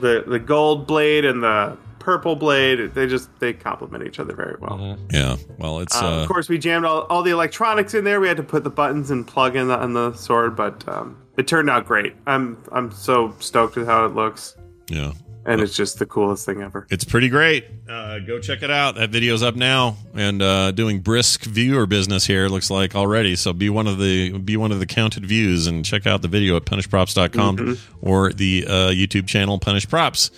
The the gold blade and the purple blade, they just they complement each other very well. Yeah. Well, it's Uh, uh, of course, we jammed all, all the electronics in there. We had to put the buttons and plug in the, on the sword, but um, it turned out great. I'm I'm so stoked with how it looks, yeah. And it's just the coolest thing ever. It's pretty great. Uh, go check it out. That video's up now and uh, doing brisk viewer business here. it Looks like already. So be one of the be one of the counted views and check out the video at punishedprops.com Mm-hmm. or the uh, YouTube channel Punished Props.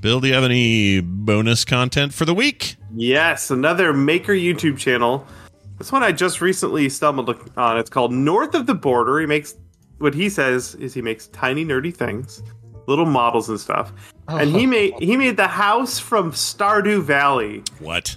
Bill, do you have any bonus content for the week? Yes, another Maker YouTube channel. This one I just recently stumbled on. It's called North of the Border. He makes what he says is he makes tiny nerdy things, little models and stuff. And he oh. made he made the house from Stardew Valley. What?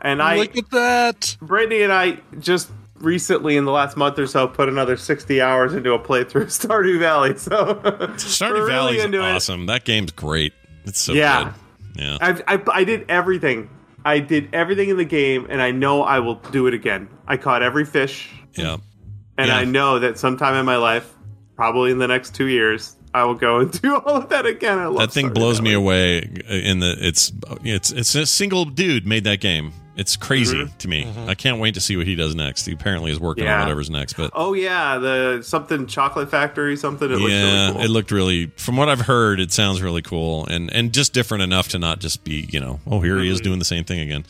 And I look at that. Brittany and I just recently in the last month or so put another 60 hours into a playthrough of Stardew Valley. (laughs) So Stardew Valley is really Valley's into it. awesome. That game's great. It's so Yeah. good. Yeah. I, I, I did everything. I did everything in the game, and I know I will do it again. I caught every fish, Yeah. and Yeah. I know that sometime in my life, probably in the next two years, I will go and (laughs) do all of that again. I love That thing Stardew blows me away in the it's it's it's a single dude made that game It's crazy Mhm. to me. I can't wait to see what he does next. He apparently is working on whatever's next, but Oh yeah, the something chocolate factory something. It looks yeah, really cool. it looked really. From what I've heard, it sounds really cool and and just different enough to not just be you know oh here he is doing the same thing again.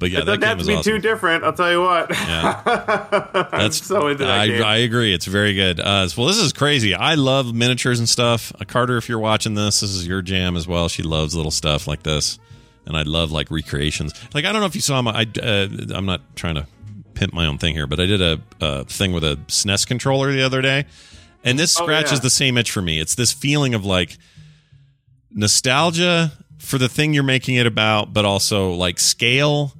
But yeah, it that doesn't have game to is be awesome. too different. I'll tell you what. Yeah. (laughs) That's so into that I, game. I agree. It's very good. Uh, well, this is crazy. I love miniatures and stuff. Uh, Carter, if you're watching this, this is your jam as well. She loves little stuff like this, and I love like recreations. Like I don't know if you saw my. I, uh, I'm not trying to pimp my own thing here, but I did a, a thing with a SNES controller the other day, and this Oh, scratches yeah. the same itch for me. It's this feeling of like nostalgia for the thing you're making it about, but also like scale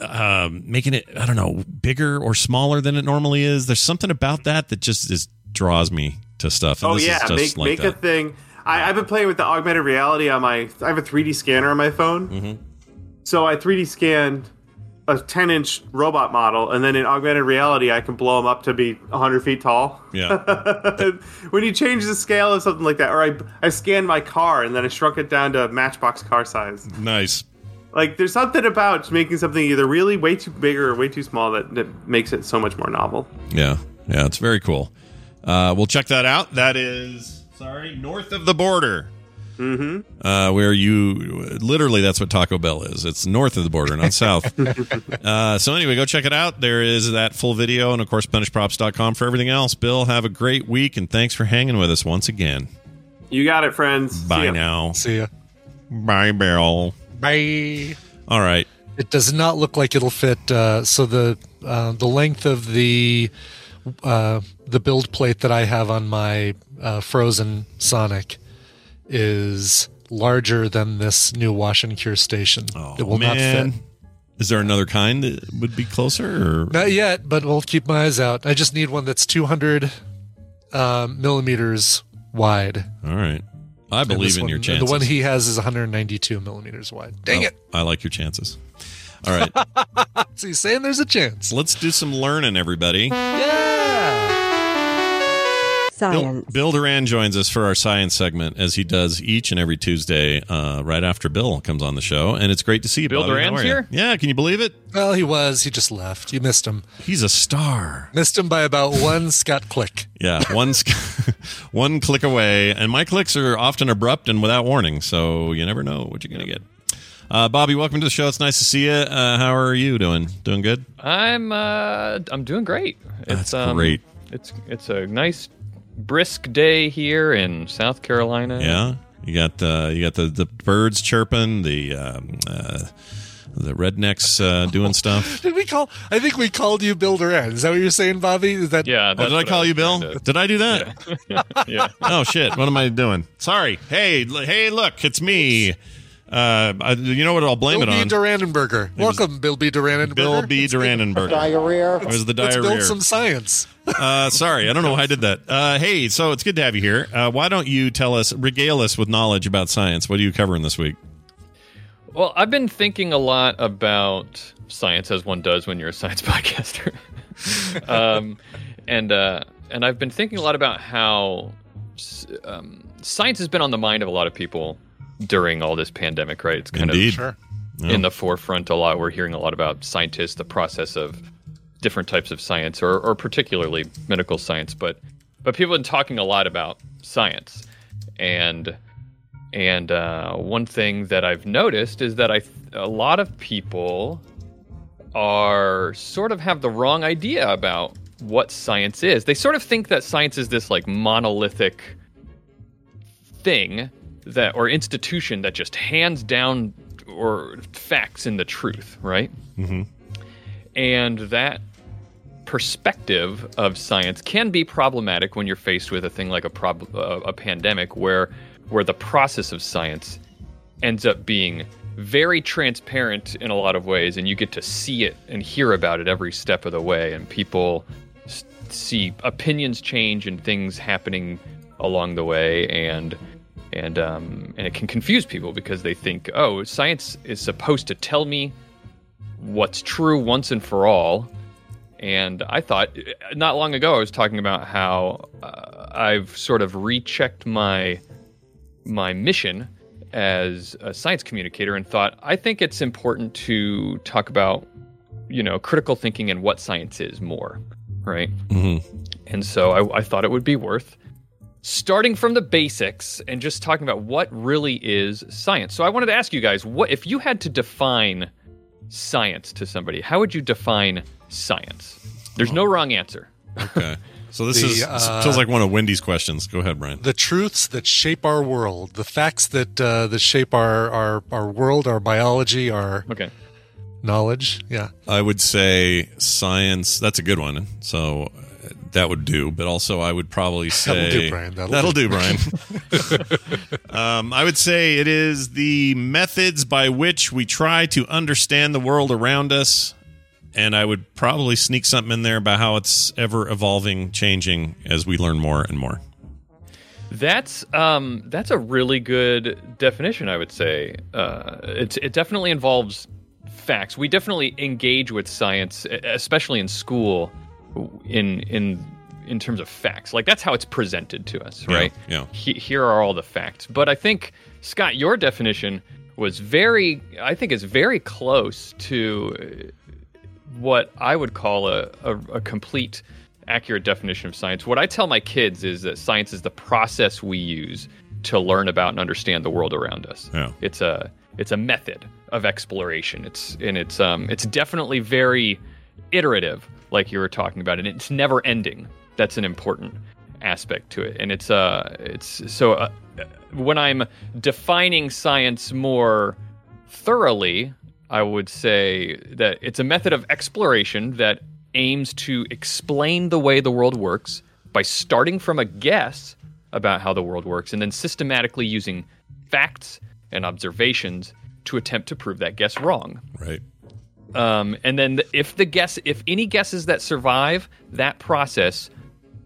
um, making it I don't know bigger or smaller than it normally is. There's something about that that just is draws me to stuff. And oh this is yeah, just make like make that. a thing. I, I've been playing with the augmented reality on my. I have a 3D scanner on my phone, Mm-hmm. so I 3D scanned a 10 inch robot model, and then in augmented reality, I can blow them up to be 100 feet tall. Yeah. (laughs) when you change the scale of something like that, or I I scanned my car and then I shrunk it down to Matchbox car size. nice. Like there's something about making something either really way too big or way too small that, that makes it so much more novel. Yeah, yeah, it's very cool. Uh, we'll check that out. That is sorry, north of the border. Mm-hmm. Uh, where you literally that's what Taco Bell is. It's north of the border, not south. (laughs) uh, so anyway, go check it out. There is that full video, and of course, punishedprops.com for everything else. Bill, have a great week, and thanks for hanging with us once again. You got it, friends. Bye ya. now. See ya. Bye, Bill. Bye. All right. It does not look like it'll fit. Uh, so the uh, the length of the uh, the build plate that I have on my uh, Phrozen Sonic is larger than this new wash and cure station. it will not Oh, fit. Is there another kind that would be closer? Or? Not yet, but we'll keep my eyes out. I just need one that's 200 um, millimeters wide. All right. I believe in one- your chances. The one he has is 192 millimeters wide. Dang Oh, it! I like your chances. All right. (laughs) So he's saying there's a chance. Let's do some learning, everybody. Bill, Science. Bill Doran joins us for our science segment, as he does each and every Tuesday, uh, right after Bill comes on the show. And it's great to see you, Bill Bobby. Doran's here? Yeah, can you believe it? Well, he was. He just left. You missed him. He's a star. Missed him by about one Scott click. Yeah, one sc- (laughs) one click away, and my clicks are often abrupt and without warning, so you never know what you're going to get. Uh, Bobby, welcome to the show. It's nice to see you. Uh, how are you doing? Doing good? I'm uh I'm doing great. It's That's um, great. It's it's a nice brisk day here in South Carolina. Yeah, you got uh, you got the, the birds chirping, the um, uh, the rednecks uh, doing stuff. (laughs) Did we call? I think we called you Bill Doran. Is that what you're saying, Bobby? Is that? Yeah. Oh, did I call you Bill? Did I do that? (laughs) yeah. Oh shit! What am I doing? Sorry. Hey, l- hey, look, it's me. Uh, I- you know what? I'll blame Bill it B. on. Duranenberger. Welcome, Bill B. Duranenberger. Bill B. Duranenberger. Diarrhea. It was the Let's build some science. (laughs) Uh, sorry, I don't know why I did that. Uh, hey, so it's good to have you here. Uh, why don't you tell us, regale us with knowledge about science? What are you covering this week? Well, I've been thinking a lot about science as one does when you're a science (laughs) podcaster. um, and uh, and I've been thinking a lot about how um, science has been on the mind of a lot of people during all this pandemic, right? It's kind Indeed. of Sure. Yeah. in the forefront a lot. We're hearing a lot about scientists, the process of different types of science, or, or particularly medical science. But but people have been talking a lot about science, and and uh, one thing that I've noticed is that I a lot of people are sort of have the wrong idea about what science is. They sort of think that science is this like monolithic thing that or institution that just hands down or facts and the truth, right? Mm-hmm. And that perspective of science can be problematic when you're faced with a thing like a prob- a pandemic where where the process of science ends up being very transparent in a lot of ways and you get to see it and hear about it every step of the way and people s- see opinions change and things happening along the way and and um, and it can confuse people because they think oh science is supposed to tell me what's true once and for all and I thought not long ago I was talking about how uh, I've sort of rechecked my my mission as a science communicator and thought I think it's important to talk about you know critical thinking and what science is more, right? Mm-hmm. And so I, I thought it would be worth starting from the basics and just talking about what really is science. So I wanted to ask you guys, what if you had to define science to somebody, how would you define science? There's no wrong answer. Okay. So this (laughs) The, is uh, feels like one of Wendy's questions. Go ahead, Brian. the truths that shape our world, the facts that uh, that shape our, our our world, our biology, our Okay. knowledge. Yeah, I would say science. That's a good one. So uh, that would do. But also, I would probably say (laughs) That'll do, Brian. That'll That'll do. do, Brian. (laughs) um, I would say it is the methods by which we try to understand the world around us. And I would probably sneak something in there about how it's ever evolving, changing as we learn more and more. That's um, that's a really good definition, I would say. Uh, it's it definitely involves facts. We definitely engage with science, especially in school, in in in terms of facts. Like that's how it's presented to us, Yeah, right? yeah. He, here are all the facts. But I think Scott, your definition was very, I think, is very close to what I would call a, a, a complete, accurate definition of science. What I tell my kids is that science is the process we use to learn about and understand the world around us. Yeah. It's a it's a method of exploration. It's and it's um it's definitely very iterative, like you were talking about, and it's never ending. That's an important aspect to it, and it's uh it's so uh, when I'm defining science more thoroughly, I would say that it's a method of exploration that aims to explain the way the world works by starting from a guess about how the world works and then systematically using facts and observations to attempt to prove that guess wrong. Right. Um, and then the- if the guess, if any guesses that survive that process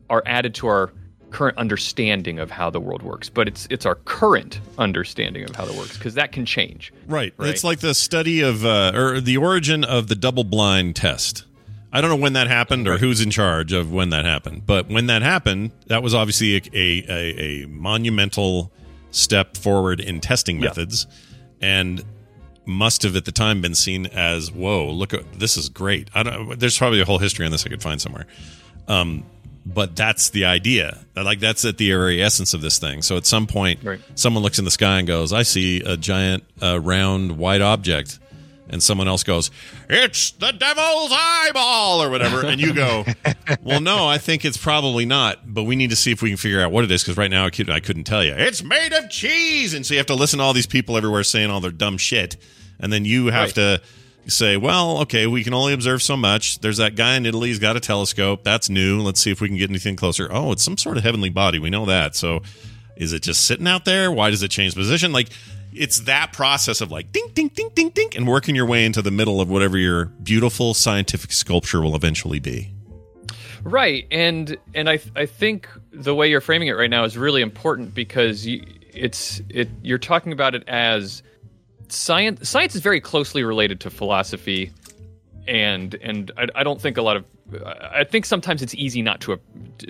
are added to our current understanding of how the world works, but it's it's our current understanding of how the works because that can change. Right. Right. It's like the study of, uh, or the origin of the double blind test. I don't know when that happened or who's in charge of when that happened, but when that happened, that was obviously a, a, a, a monumental step forward in testing Yeah. methods and must have at the time been seen as, whoa, look at this is great. I don't, there's probably a whole history on this I could find somewhere. Um, but that's the idea. Like that's at the very essence of this thing. So at some point, Right. someone looks in the sky and goes, "I see a giant, uh, round, white object," and someone else goes, "It's the devil's eyeball" or whatever, and you go, (laughs) "Well, no, I think it's probably not, but we need to see if we can figure out what it is because right now I, could, I couldn't tell you. It's made of cheese, and so you have to listen to all these people everywhere saying all their dumb shit, and then you have Right. to." Say, well, okay, we can only observe so much. There's that guy in Italy. He's got a telescope. That's new. Let's see if we can get anything closer. Oh, it's some sort of heavenly body. We know that. So, is it just sitting out there? Why does it change position? Like, it's that process of like ding, ding, ding, ding, ding, and working your way into the middle of whatever your beautiful scientific sculpture will eventually be. Right, and and I I think the way you're framing it right now is really important because you, it's it you're talking about it as science. Science is very closely related to philosophy, and and I, I don't think a lot of I think sometimes it's easy not to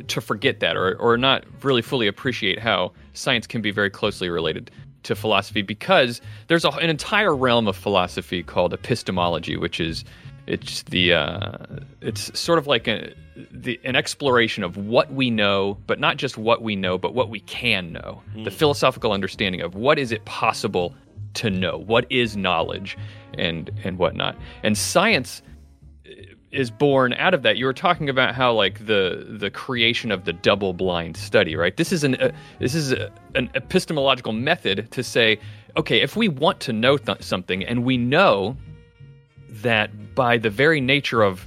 to forget that or or not really fully appreciate how science can be very closely related to philosophy because there's a, an entire realm of philosophy called epistemology, which is it's the uh, it's sort of like a, the, an exploration of what we know, but not just what we know, but what we can know. The philosophical understanding of what is it possible to know, what is knowledge, and and whatnot. And science is born out of that. You were talking about how like the the creation of the double blind study, right? This is an uh, this is a, an epistemological method to say, okay, if we want to know th- something and we know that by the very nature of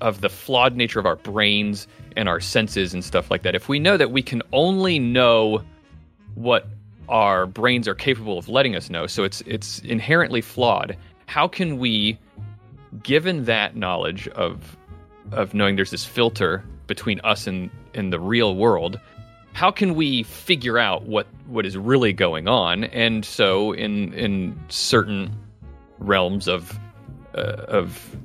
of the flawed nature of our brains and our senses and stuff like that, if we know that we can only know what our brains are capable of letting us know, so it's it's inherently flawed. How can we given that knowledge of of knowing there's this filter between us and and the real world how can we figure out what what is really going on and so in in certain realms of uh, of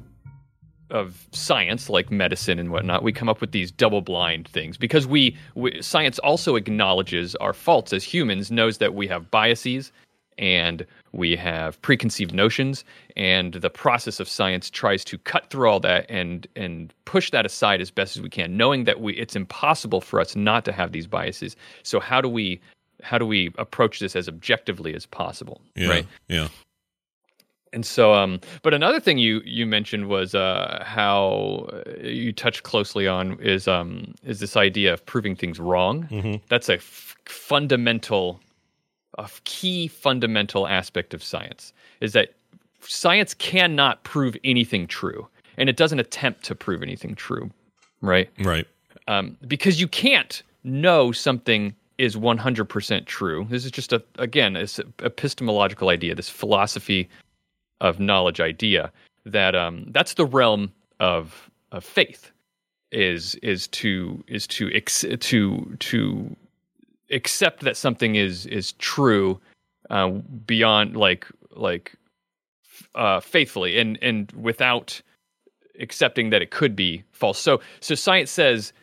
of science like medicine and whatnot we come up with these double blind things because we, we science also acknowledges our faults as humans knows that we have biases and we have preconceived notions and the process of science tries to cut through all that and and push that aside as best as we can knowing that we it's impossible for us not to have these biases so how do we how do we approach this as objectively as possible Yeah. right Yeah. And so, um, but another thing you you mentioned was uh, how uh, you touched closely on is um, is this idea of proving things wrong. Mhm. That's a f- fundamental, a key fundamental aspect of science is that science cannot prove anything true, and it doesn't attempt to prove anything true, right? Right. um, because you can't know something is 100% true. This is just a again, this epistemological idea, this philosophy of knowledge idea that um, that's the realm of of faith is is to is to ex- to to accept that something is is true uh, beyond like like uh, faithfully and and without accepting that it could be false. So so science says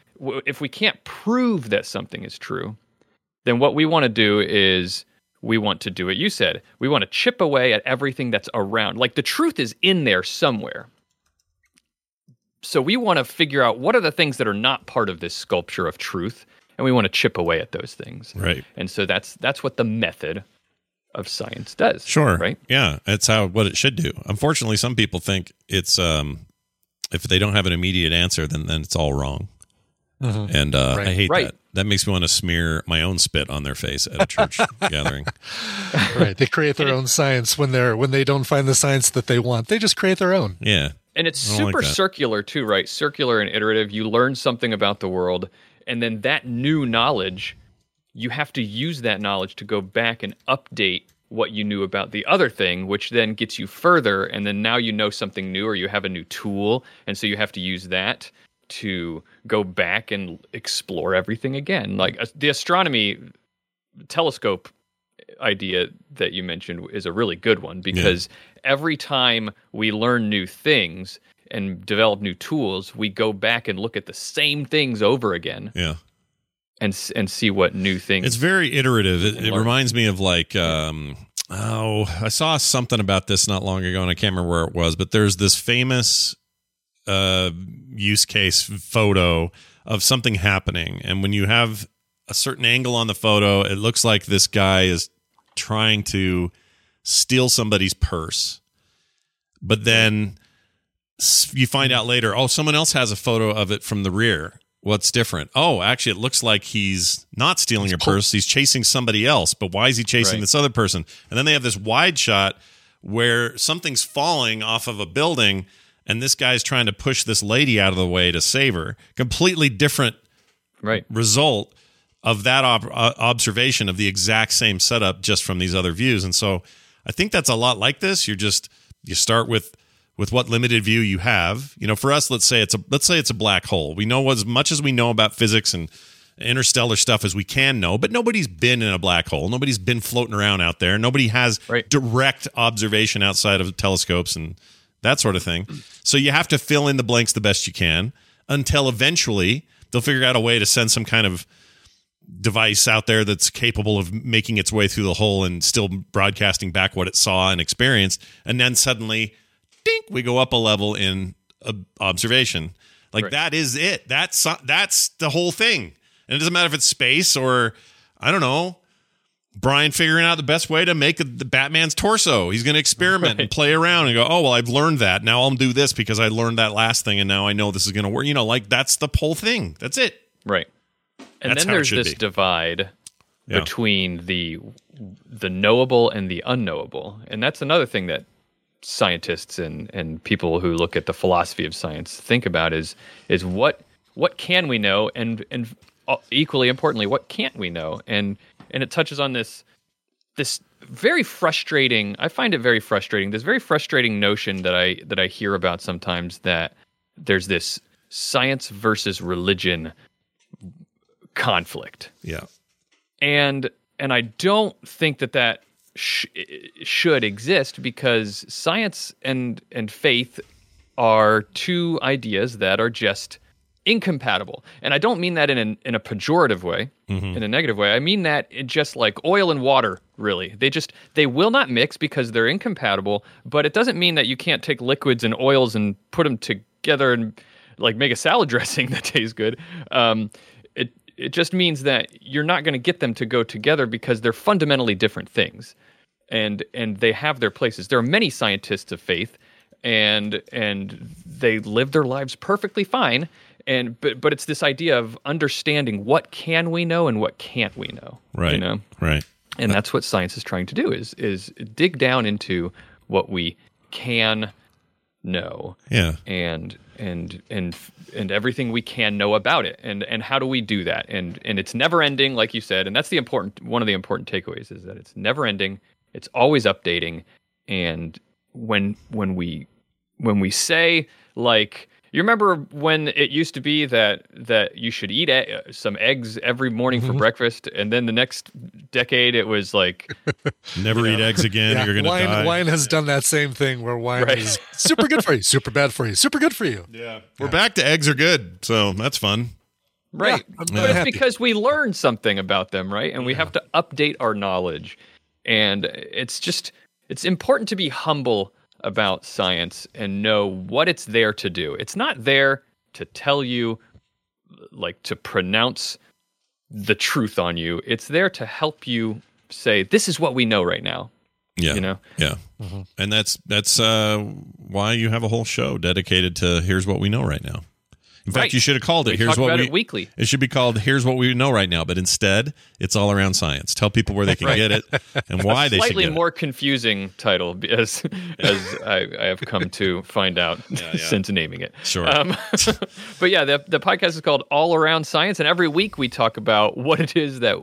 if we can't prove that something is true, then what we want to do is we want to do what you said. We want to chip away at everything that's around. Like the truth is in there somewhere. So we want to figure out what are the things that are not part of this sculpture of truth and we want to chip away at those things. Right. And so that's that's what the method of science does. Sure. Right? Yeah, that's how what it should do. Unfortunately, some people think it's um if they don't have an immediate answer, then then it's all wrong. Mhm. And uh, Right. I hate Right. that. That makes me want to smear my own spit on their face at a church (laughs) gathering. right. They create their own science when they're when they don't find the science that they want. They just create their own. Yeah. And it's I don't like super circular too, right? Circular and iterative. You learn something about the world, and then that new knowledge, you have to use that knowledge to go back and update what you knew about the other thing, which then gets you further. And then now you know something new, or you have a new tool, and so you have to use that to go back and explore everything again. Like uh, the astronomy telescope idea that you mentioned is a really good one because every time we learn new things and develop new tools, we go back and look at the same things over again Yeah. and and see what new things. It's very iterative. It, it reminds me of like, um, oh, I saw something about this not long ago, and I can't remember where it was, but there's this famous uh, use case photo of something happening, and when you have a certain angle on the photo, it looks like this guy is trying to steal somebody's purse, but then you find out later, oh, someone else has a photo of it from the rear. What's different? Oh, actually, it looks like he's not stealing your purse. He's chasing somebody else. But why is he chasing Right. this other person? And then they have this wide shot where something's falling off of a building, and this guy's trying to push this lady out of the way to save her. Completely different right result of that ob- uh, observation of the exact same setup just from these other views. And so I think that's a lot like this. You're just you start with with what limited view you have. You know, for us, let's say it's a let's say it's a black hole. We know as much as we know about physics and interstellar stuff as we can know, but nobody's been in a black hole. Nobody's been floating around out there. Nobody has direct observation outside of telescopes and that sort of thing. So you have to fill in the blanks the best you can until eventually they'll figure out a way to send some kind of device out there that's capable of making its way through the hole and still broadcasting back what it saw and experienced. And then suddenly, dink, we go up a level in uh, observation. Like that is it. That's that's the whole thing. And it doesn't matter if it's space or I don't know. Brian figuring out the best way to make the Batman's torso. He's going to experiment and play around and go, "Oh, well, I've learned that. Now I'll do this because I learned that last thing and now I know this is going to work." You know, like that's the whole thing. That's it. Right. And That's then there's this be. divide Yeah. between the the knowable and the unknowable. And that's another thing that scientists and, and people who look at the philosophy of science think about is is what what can we know and and uh, equally importantly what can't we know and and it touches on this this very frustrating i find it very frustrating this very frustrating notion that i that i hear about sometimes that there's this science versus religion conflict Yeah. and and I don't think that that sh- should exist because science and and faith are two ideas that are just incompatible. And I don't mean that in a, in a pejorative way, Mhm. in a negative way. I mean that it just like oil and water, really. They just they will not mix because they're incompatible, but it doesn't mean that you can't take liquids and oils and put them together and like make a salad (laughs) dressing that tastes good. Um, it it just means that you're not going to get them to go together because they're fundamentally different things and and they have their places. There are many scientists of faith, and and they live their lives perfectly fine. And but but it's this idea of understanding what can we know and what can't we know. Right. You know. Right. And uh, that's what science is trying to do is is dig down into what we can know. Yeah. And and and and everything we can know about it. And and how do we do that? And and it's never ending, like you said. And that's the important one of the important takeaways is that it's never ending. It's always updating. And when when we when we say like you remember when it used to be that that you should eat e- some eggs every morning for mm-hmm. breakfast, and then the next decade it was like (laughs) Never eat eggs again. Yeah, You're gonna wine, die. wine has done that same thing where wine Right. is super good for you, super bad for you, super good for you. (laughs) Yeah. We're back to eggs are good, so that's fun. Right. Yeah, I'm but it's happy. because we learned something about them, right? And we have to update our knowledge. And it's just it's important to be humble about science and know what it's there to do. It's not there to tell you like to pronounce the truth on you. It's there to help you say this is what we know right now. Yeah. You know? Yeah. And that's that's uh, why you have a whole show dedicated to here's what we know right now. In fact, Right. you should have called it. We here's what we it weekly. It should be called "Here's what we know right now," but instead, it's all around science. Tell people where they can Right. get it and why they should slightly more confusing title as as (laughs) I, I have come to find out (laughs) since naming it. Sure. Um, (laughs) but yeah, the the podcast is called All Around Science, and every week we talk about what it is that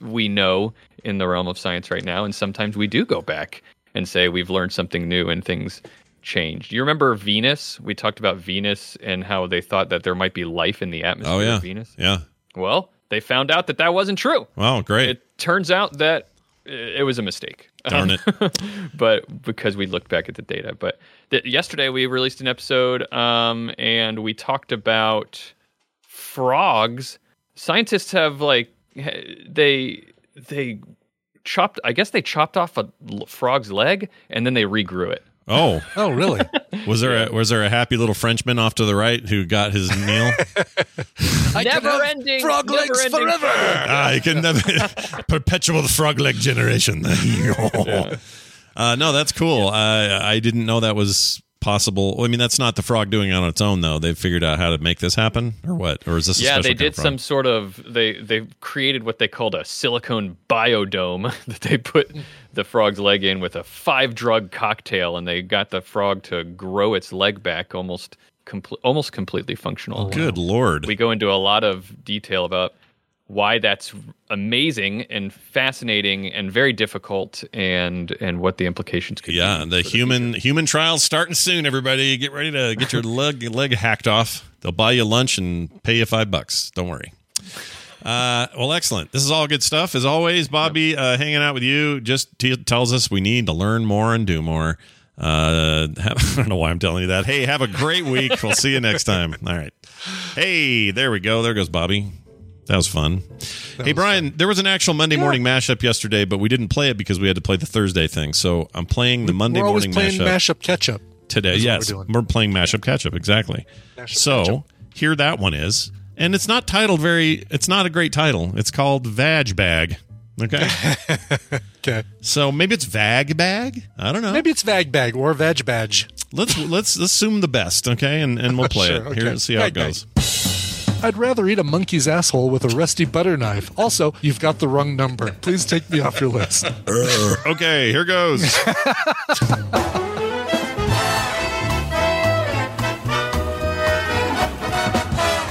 we know in the realm of science right now, and sometimes we do go back and say we've learned something new and things changed. You remember Venus? We talked about Venus and how they thought that there might be life in the atmosphere Oh yeah, of Venus. yeah. Well, they found out that that wasn't true Wow, great. it turns out that uh, it was a mistake. Darn it. (laughs) but because we looked back at the data. But th- yesterday we released an episode um, and we talked about frogs. Scientists have like they they chopped. I guess they chopped off a l- frog's leg and then they regrew it. Oh, Oh, really? (laughs) was there a, was there a happy little Frenchman off to the right who got his meal? I never ending frog never legs ending forever. ah, you can never (laughs) perpetual frog leg generation. (laughs) uh, no, that's cool. Uh, I didn't know that was possible. Well, I mean, that's not the frog doing it on its own, though. They've figured out how to make this happen, or what? Or is this? Yeah, they did some sort of they they created what they called a silicone biodome (laughs) that they put the frog's leg in with a five drug cocktail, and they got the frog to grow its leg back almost complete almost completely functional. Oh, good lord! We go into a lot of detail about why that's amazing and fascinating and very difficult, and and what the implications could Yeah, be. Yeah, the human human trials starting soon. Everybody, get ready to get your leg (laughs) leg hacked off. They'll buy you lunch and pay you five bucks. Don't worry. Uh, well, excellent. This is all good stuff. As always, Bobby, uh, hanging out with you just t- tells us we need to learn more and do more. Uh, (laughs) I don't know why I'm telling you that. Hey, have a great week. We'll see you next time. All right. Hey, there we go. There goes Bobby. That was fun. hey, Brian, there was an actual Monday morning mashup yesterday, but we didn't play it because we had to play the Thursday thing. So I'm playing the Monday We're always morning playing mashup mashup catch up. today. That's yes, we're we're, playing mashup catch up exactly. so here that one is, and it's not titled very. It's not a great title. It's called Vag Bag. Okay, (laughs) Okay. so maybe it's Vag Bag. I don't know. Maybe it's Vag Bag or Veg Badge. let's let's assume the best. Okay, and and we'll (laughs) play Sure, it. okay. Here, see how it goes. Bag. Goes. I'd rather eat a monkey's asshole with a rusty butter knife. Also, you've got the wrong number. Please take me off your list. (laughs) okay, here goes. (laughs)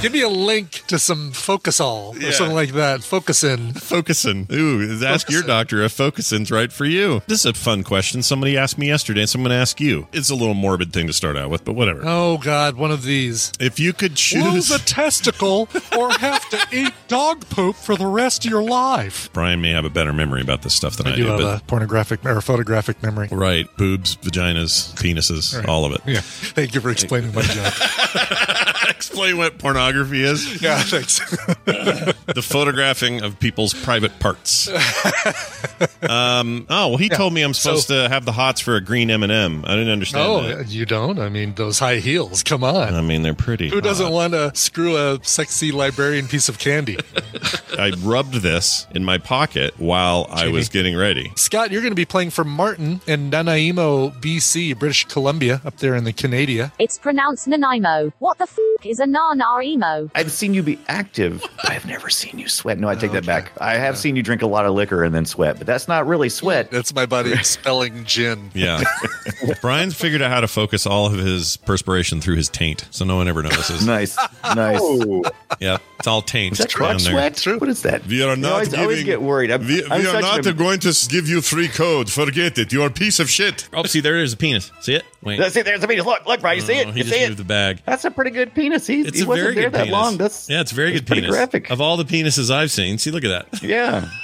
Give me a link to some Focusol or Yeah. something like that. Focusin. Focusin. Ooh, ask your doctor if Focusin's right for you. This is a fun question. Somebody asked me yesterday, so I'm going to ask you. It's a little morbid thing to start out with, but whatever. Oh God, one of these. If you could Lose choose, a testicle or have to (laughs) eat dog poop for the rest of your life. Brian may have a better memory about this stuff than I, I do have but a pornographic or photographic memory. right, boobs, vaginas, penises, all of it. Yeah. Thank you for explaining my joke. (laughs) (laughs) explain what pornography is? Yeah, thanks. (laughs) the photographing of people's private parts. (laughs) Um, oh well, he told me I'm supposed to have the hots for a green M and m I didn't understand. Oh, that. you don't? I mean, those high heels. Come on. I mean, they're pretty. Who doesn't want to screw a sexy librarian piece of candy? I rubbed this in my pocket while I was getting ready. Scott, you're going to be playing for Martin in Nanaimo, BC, British Columbia, up there in the Canada. It's pronounced Nanaimo. What the f is a Nana emo? I've seen you be active. (laughs) I've never seen you sweat. No, I take that back. I have seen you drink a lot of liquor and then sweat, but that's not really sweat. That's my buddy spelling gin. (laughs) Yeah. Brian's figured out how to focus all of his perspiration through his taint, so no one ever notices. nice, (laughs) nice. Oh. Yep, it's all taint. Is that crotch down there. sweat? What is that? We are You not always, I always get worried. I'm, We, I'm we are not a- going to give you free code. Forget it. You are a piece of shit. Oh, see, there is a penis. See it? Wait. See, there's a penis. Look, look, Brian, you see Oh, it? Uh, he You just see it? moved the bag. That's a pretty good penis. He, It's he a wasn't very there good that penis. long. That's yeah, it's a very good penis. graphic. Of all the penises I've seen, see, look at that. Yeah. (laughs)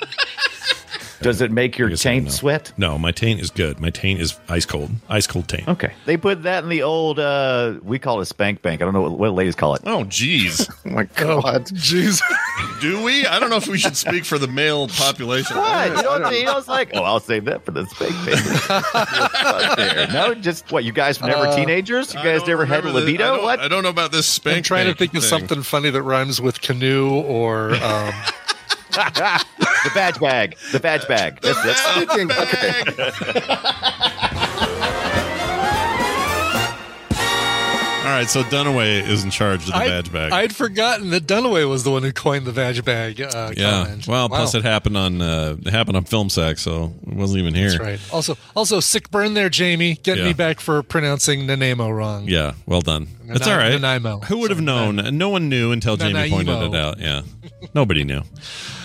Does it make your taint sweat? No, my taint is good. My taint is ice cold. Ice cold taint. Okay. They put that in the old, uh, we call it a spank bank. I don't know what, what ladies call it. Oh, jeez. (laughs) oh, my God. Jeez. (laughs) Do we? I don't know if we should speak for the male population. What? You know, you I was like, oh, I'll save that for the spank bank. (laughs) No, just what? You guys were never Uh, teenagers? You guys never had a remember the- libido? I what? I don't know about this spank I'm trying to bank think of something funny that rhymes with canoe or. Um, the badge bag. The badge bag. That's, badge that's All right, so Dunaway is in charge of the I'd- badge bag. I'd forgotten that Dunaway was the one who coined the badge bag. Uh, yeah. comment. Well, Wow. plus it happened on uh, it happened on film sack, so it wasn't even here. That's right. Also, also sick burn there, Jamie. Get Yeah. me back for pronouncing Nanaimo wrong. Yeah, well done. Nana- That's all right. Nanaimo. Who would have known? No one knew until Jamie pointed it out. Yeah, nobody knew. (laughs)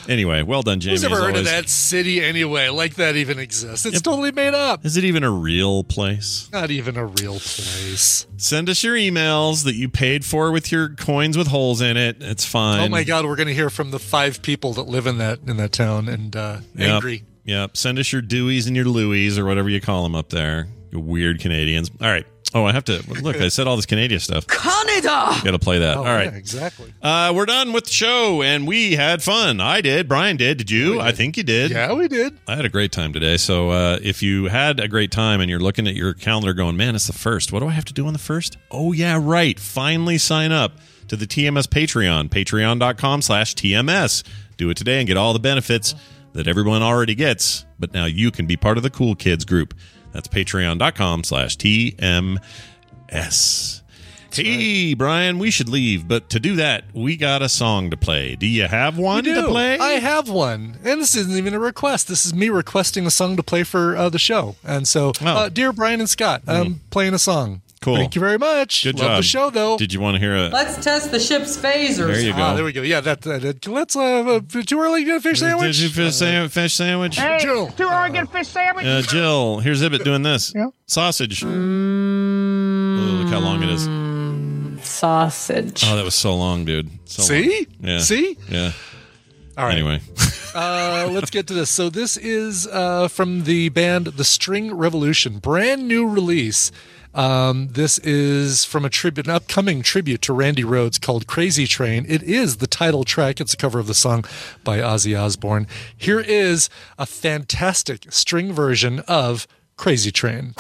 Anyway, well done, Jamie. Who's ever heard of that city anyway? Like that even exists? It's totally made up. Is it even a real place? Not even a real place. Send us your emails that you paid for with your coins with holes in it. It's fine. Oh my God, we're going to hear from the five people that live in that in that town and uh, Yep. angry. Yep. Send us your Deweys and your Louis or whatever you call them up there. You weird Canadians. All right. Oh, I have to look. I said all this Canadian stuff. Canada! Got to play that. Oh, all right. yeah, exactly. Uh, we're done with the show, and we had fun. I did. Brian did. Did you? I think you did. Yeah, we did. I had a great time today. So uh, if you had a great time and you're looking at your calendar going, man, it's the first. What do I have to do on the first? Oh, yeah, right. Finally sign up to the TMS Patreon, patreon.com slash TMS. Do it today and get all the benefits that everyone already gets. But now you can be part of the cool kids group. That's patreon.com slash TMS. Hey, Brian, we should leave, but to do that, we got a song to play. Do you have one to play? I have one, and this isn't even a request. This is me requesting a song to play for uh, the show. And so, uh, dear Brian and Scott, I'm playing a song. Cool. Thank you very much. Good Love job. the show, though. Did you want to hear a? Let's test the ship's phasers. There you go. Ah, there we go. Yeah, that. that, that- let's. Uh, uh, too early to get a fish sandwich. Did you fish, sam- fish sandwich? Jill. Too early to get a fish sandwich? Uh, Jill, here's Ibbott doing this. Sausage. Oh, look how long it is. Sausage. Oh, that was so long, dude. So See? long. Yeah. See? Yeah. All right. Anyway. (laughs) uh, let's get to this. So this is uh, from the band The String Revolution, brand new release. Um, this is from a tribute, an upcoming tribute to Randy Rhoads called "Crazy Train." It is the title track. It's a cover of the song by Ozzy Osbourne. Here is a fantastic string version of "Crazy Train."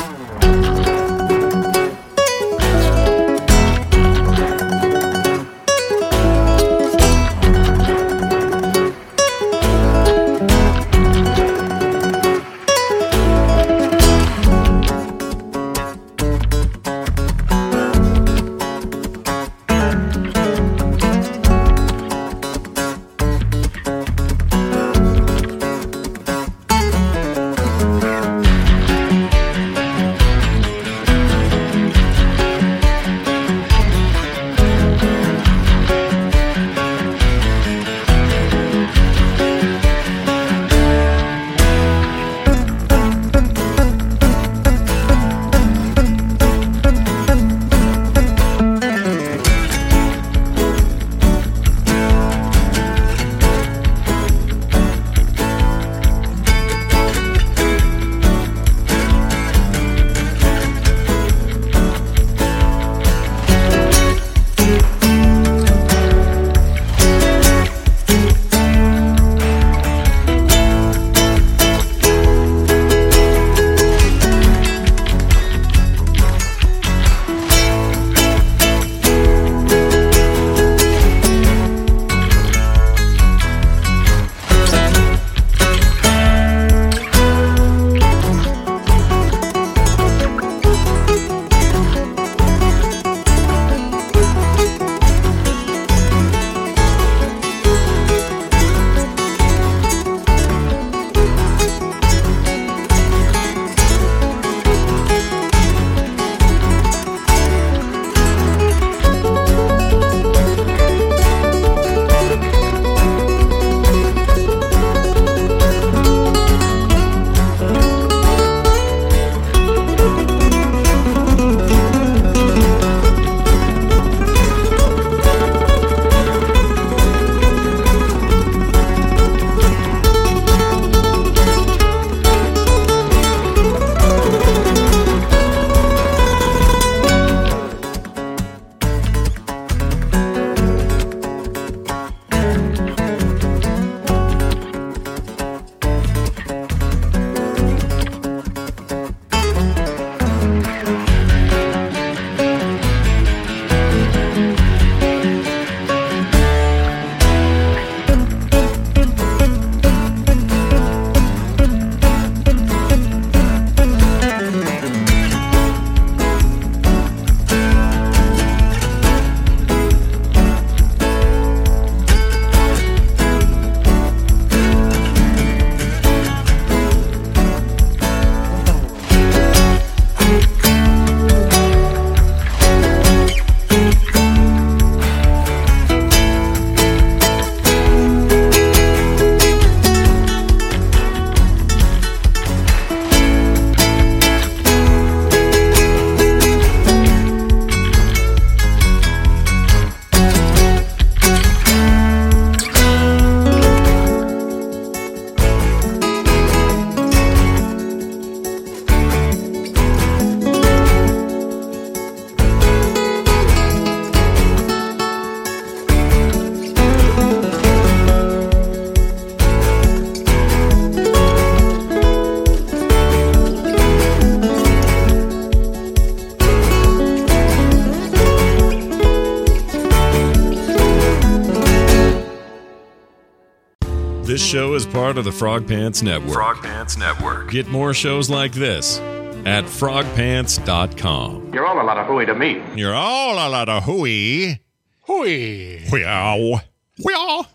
Part of the Frog Pants Network. Frog Pants Network. Get more shows like this at frogpants.com. You're all a lot of hooey to me. You're all a lot of hooey. Hooey. Wow. Wow.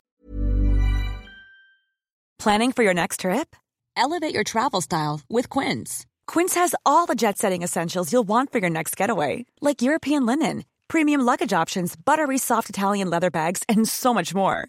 Planning for your next trip? Elevate your travel style with Quince. Quince has all the jet setting essentials you'll want for your next getaway, like European linen, premium luggage options, buttery soft Italian leather bags, and so much more.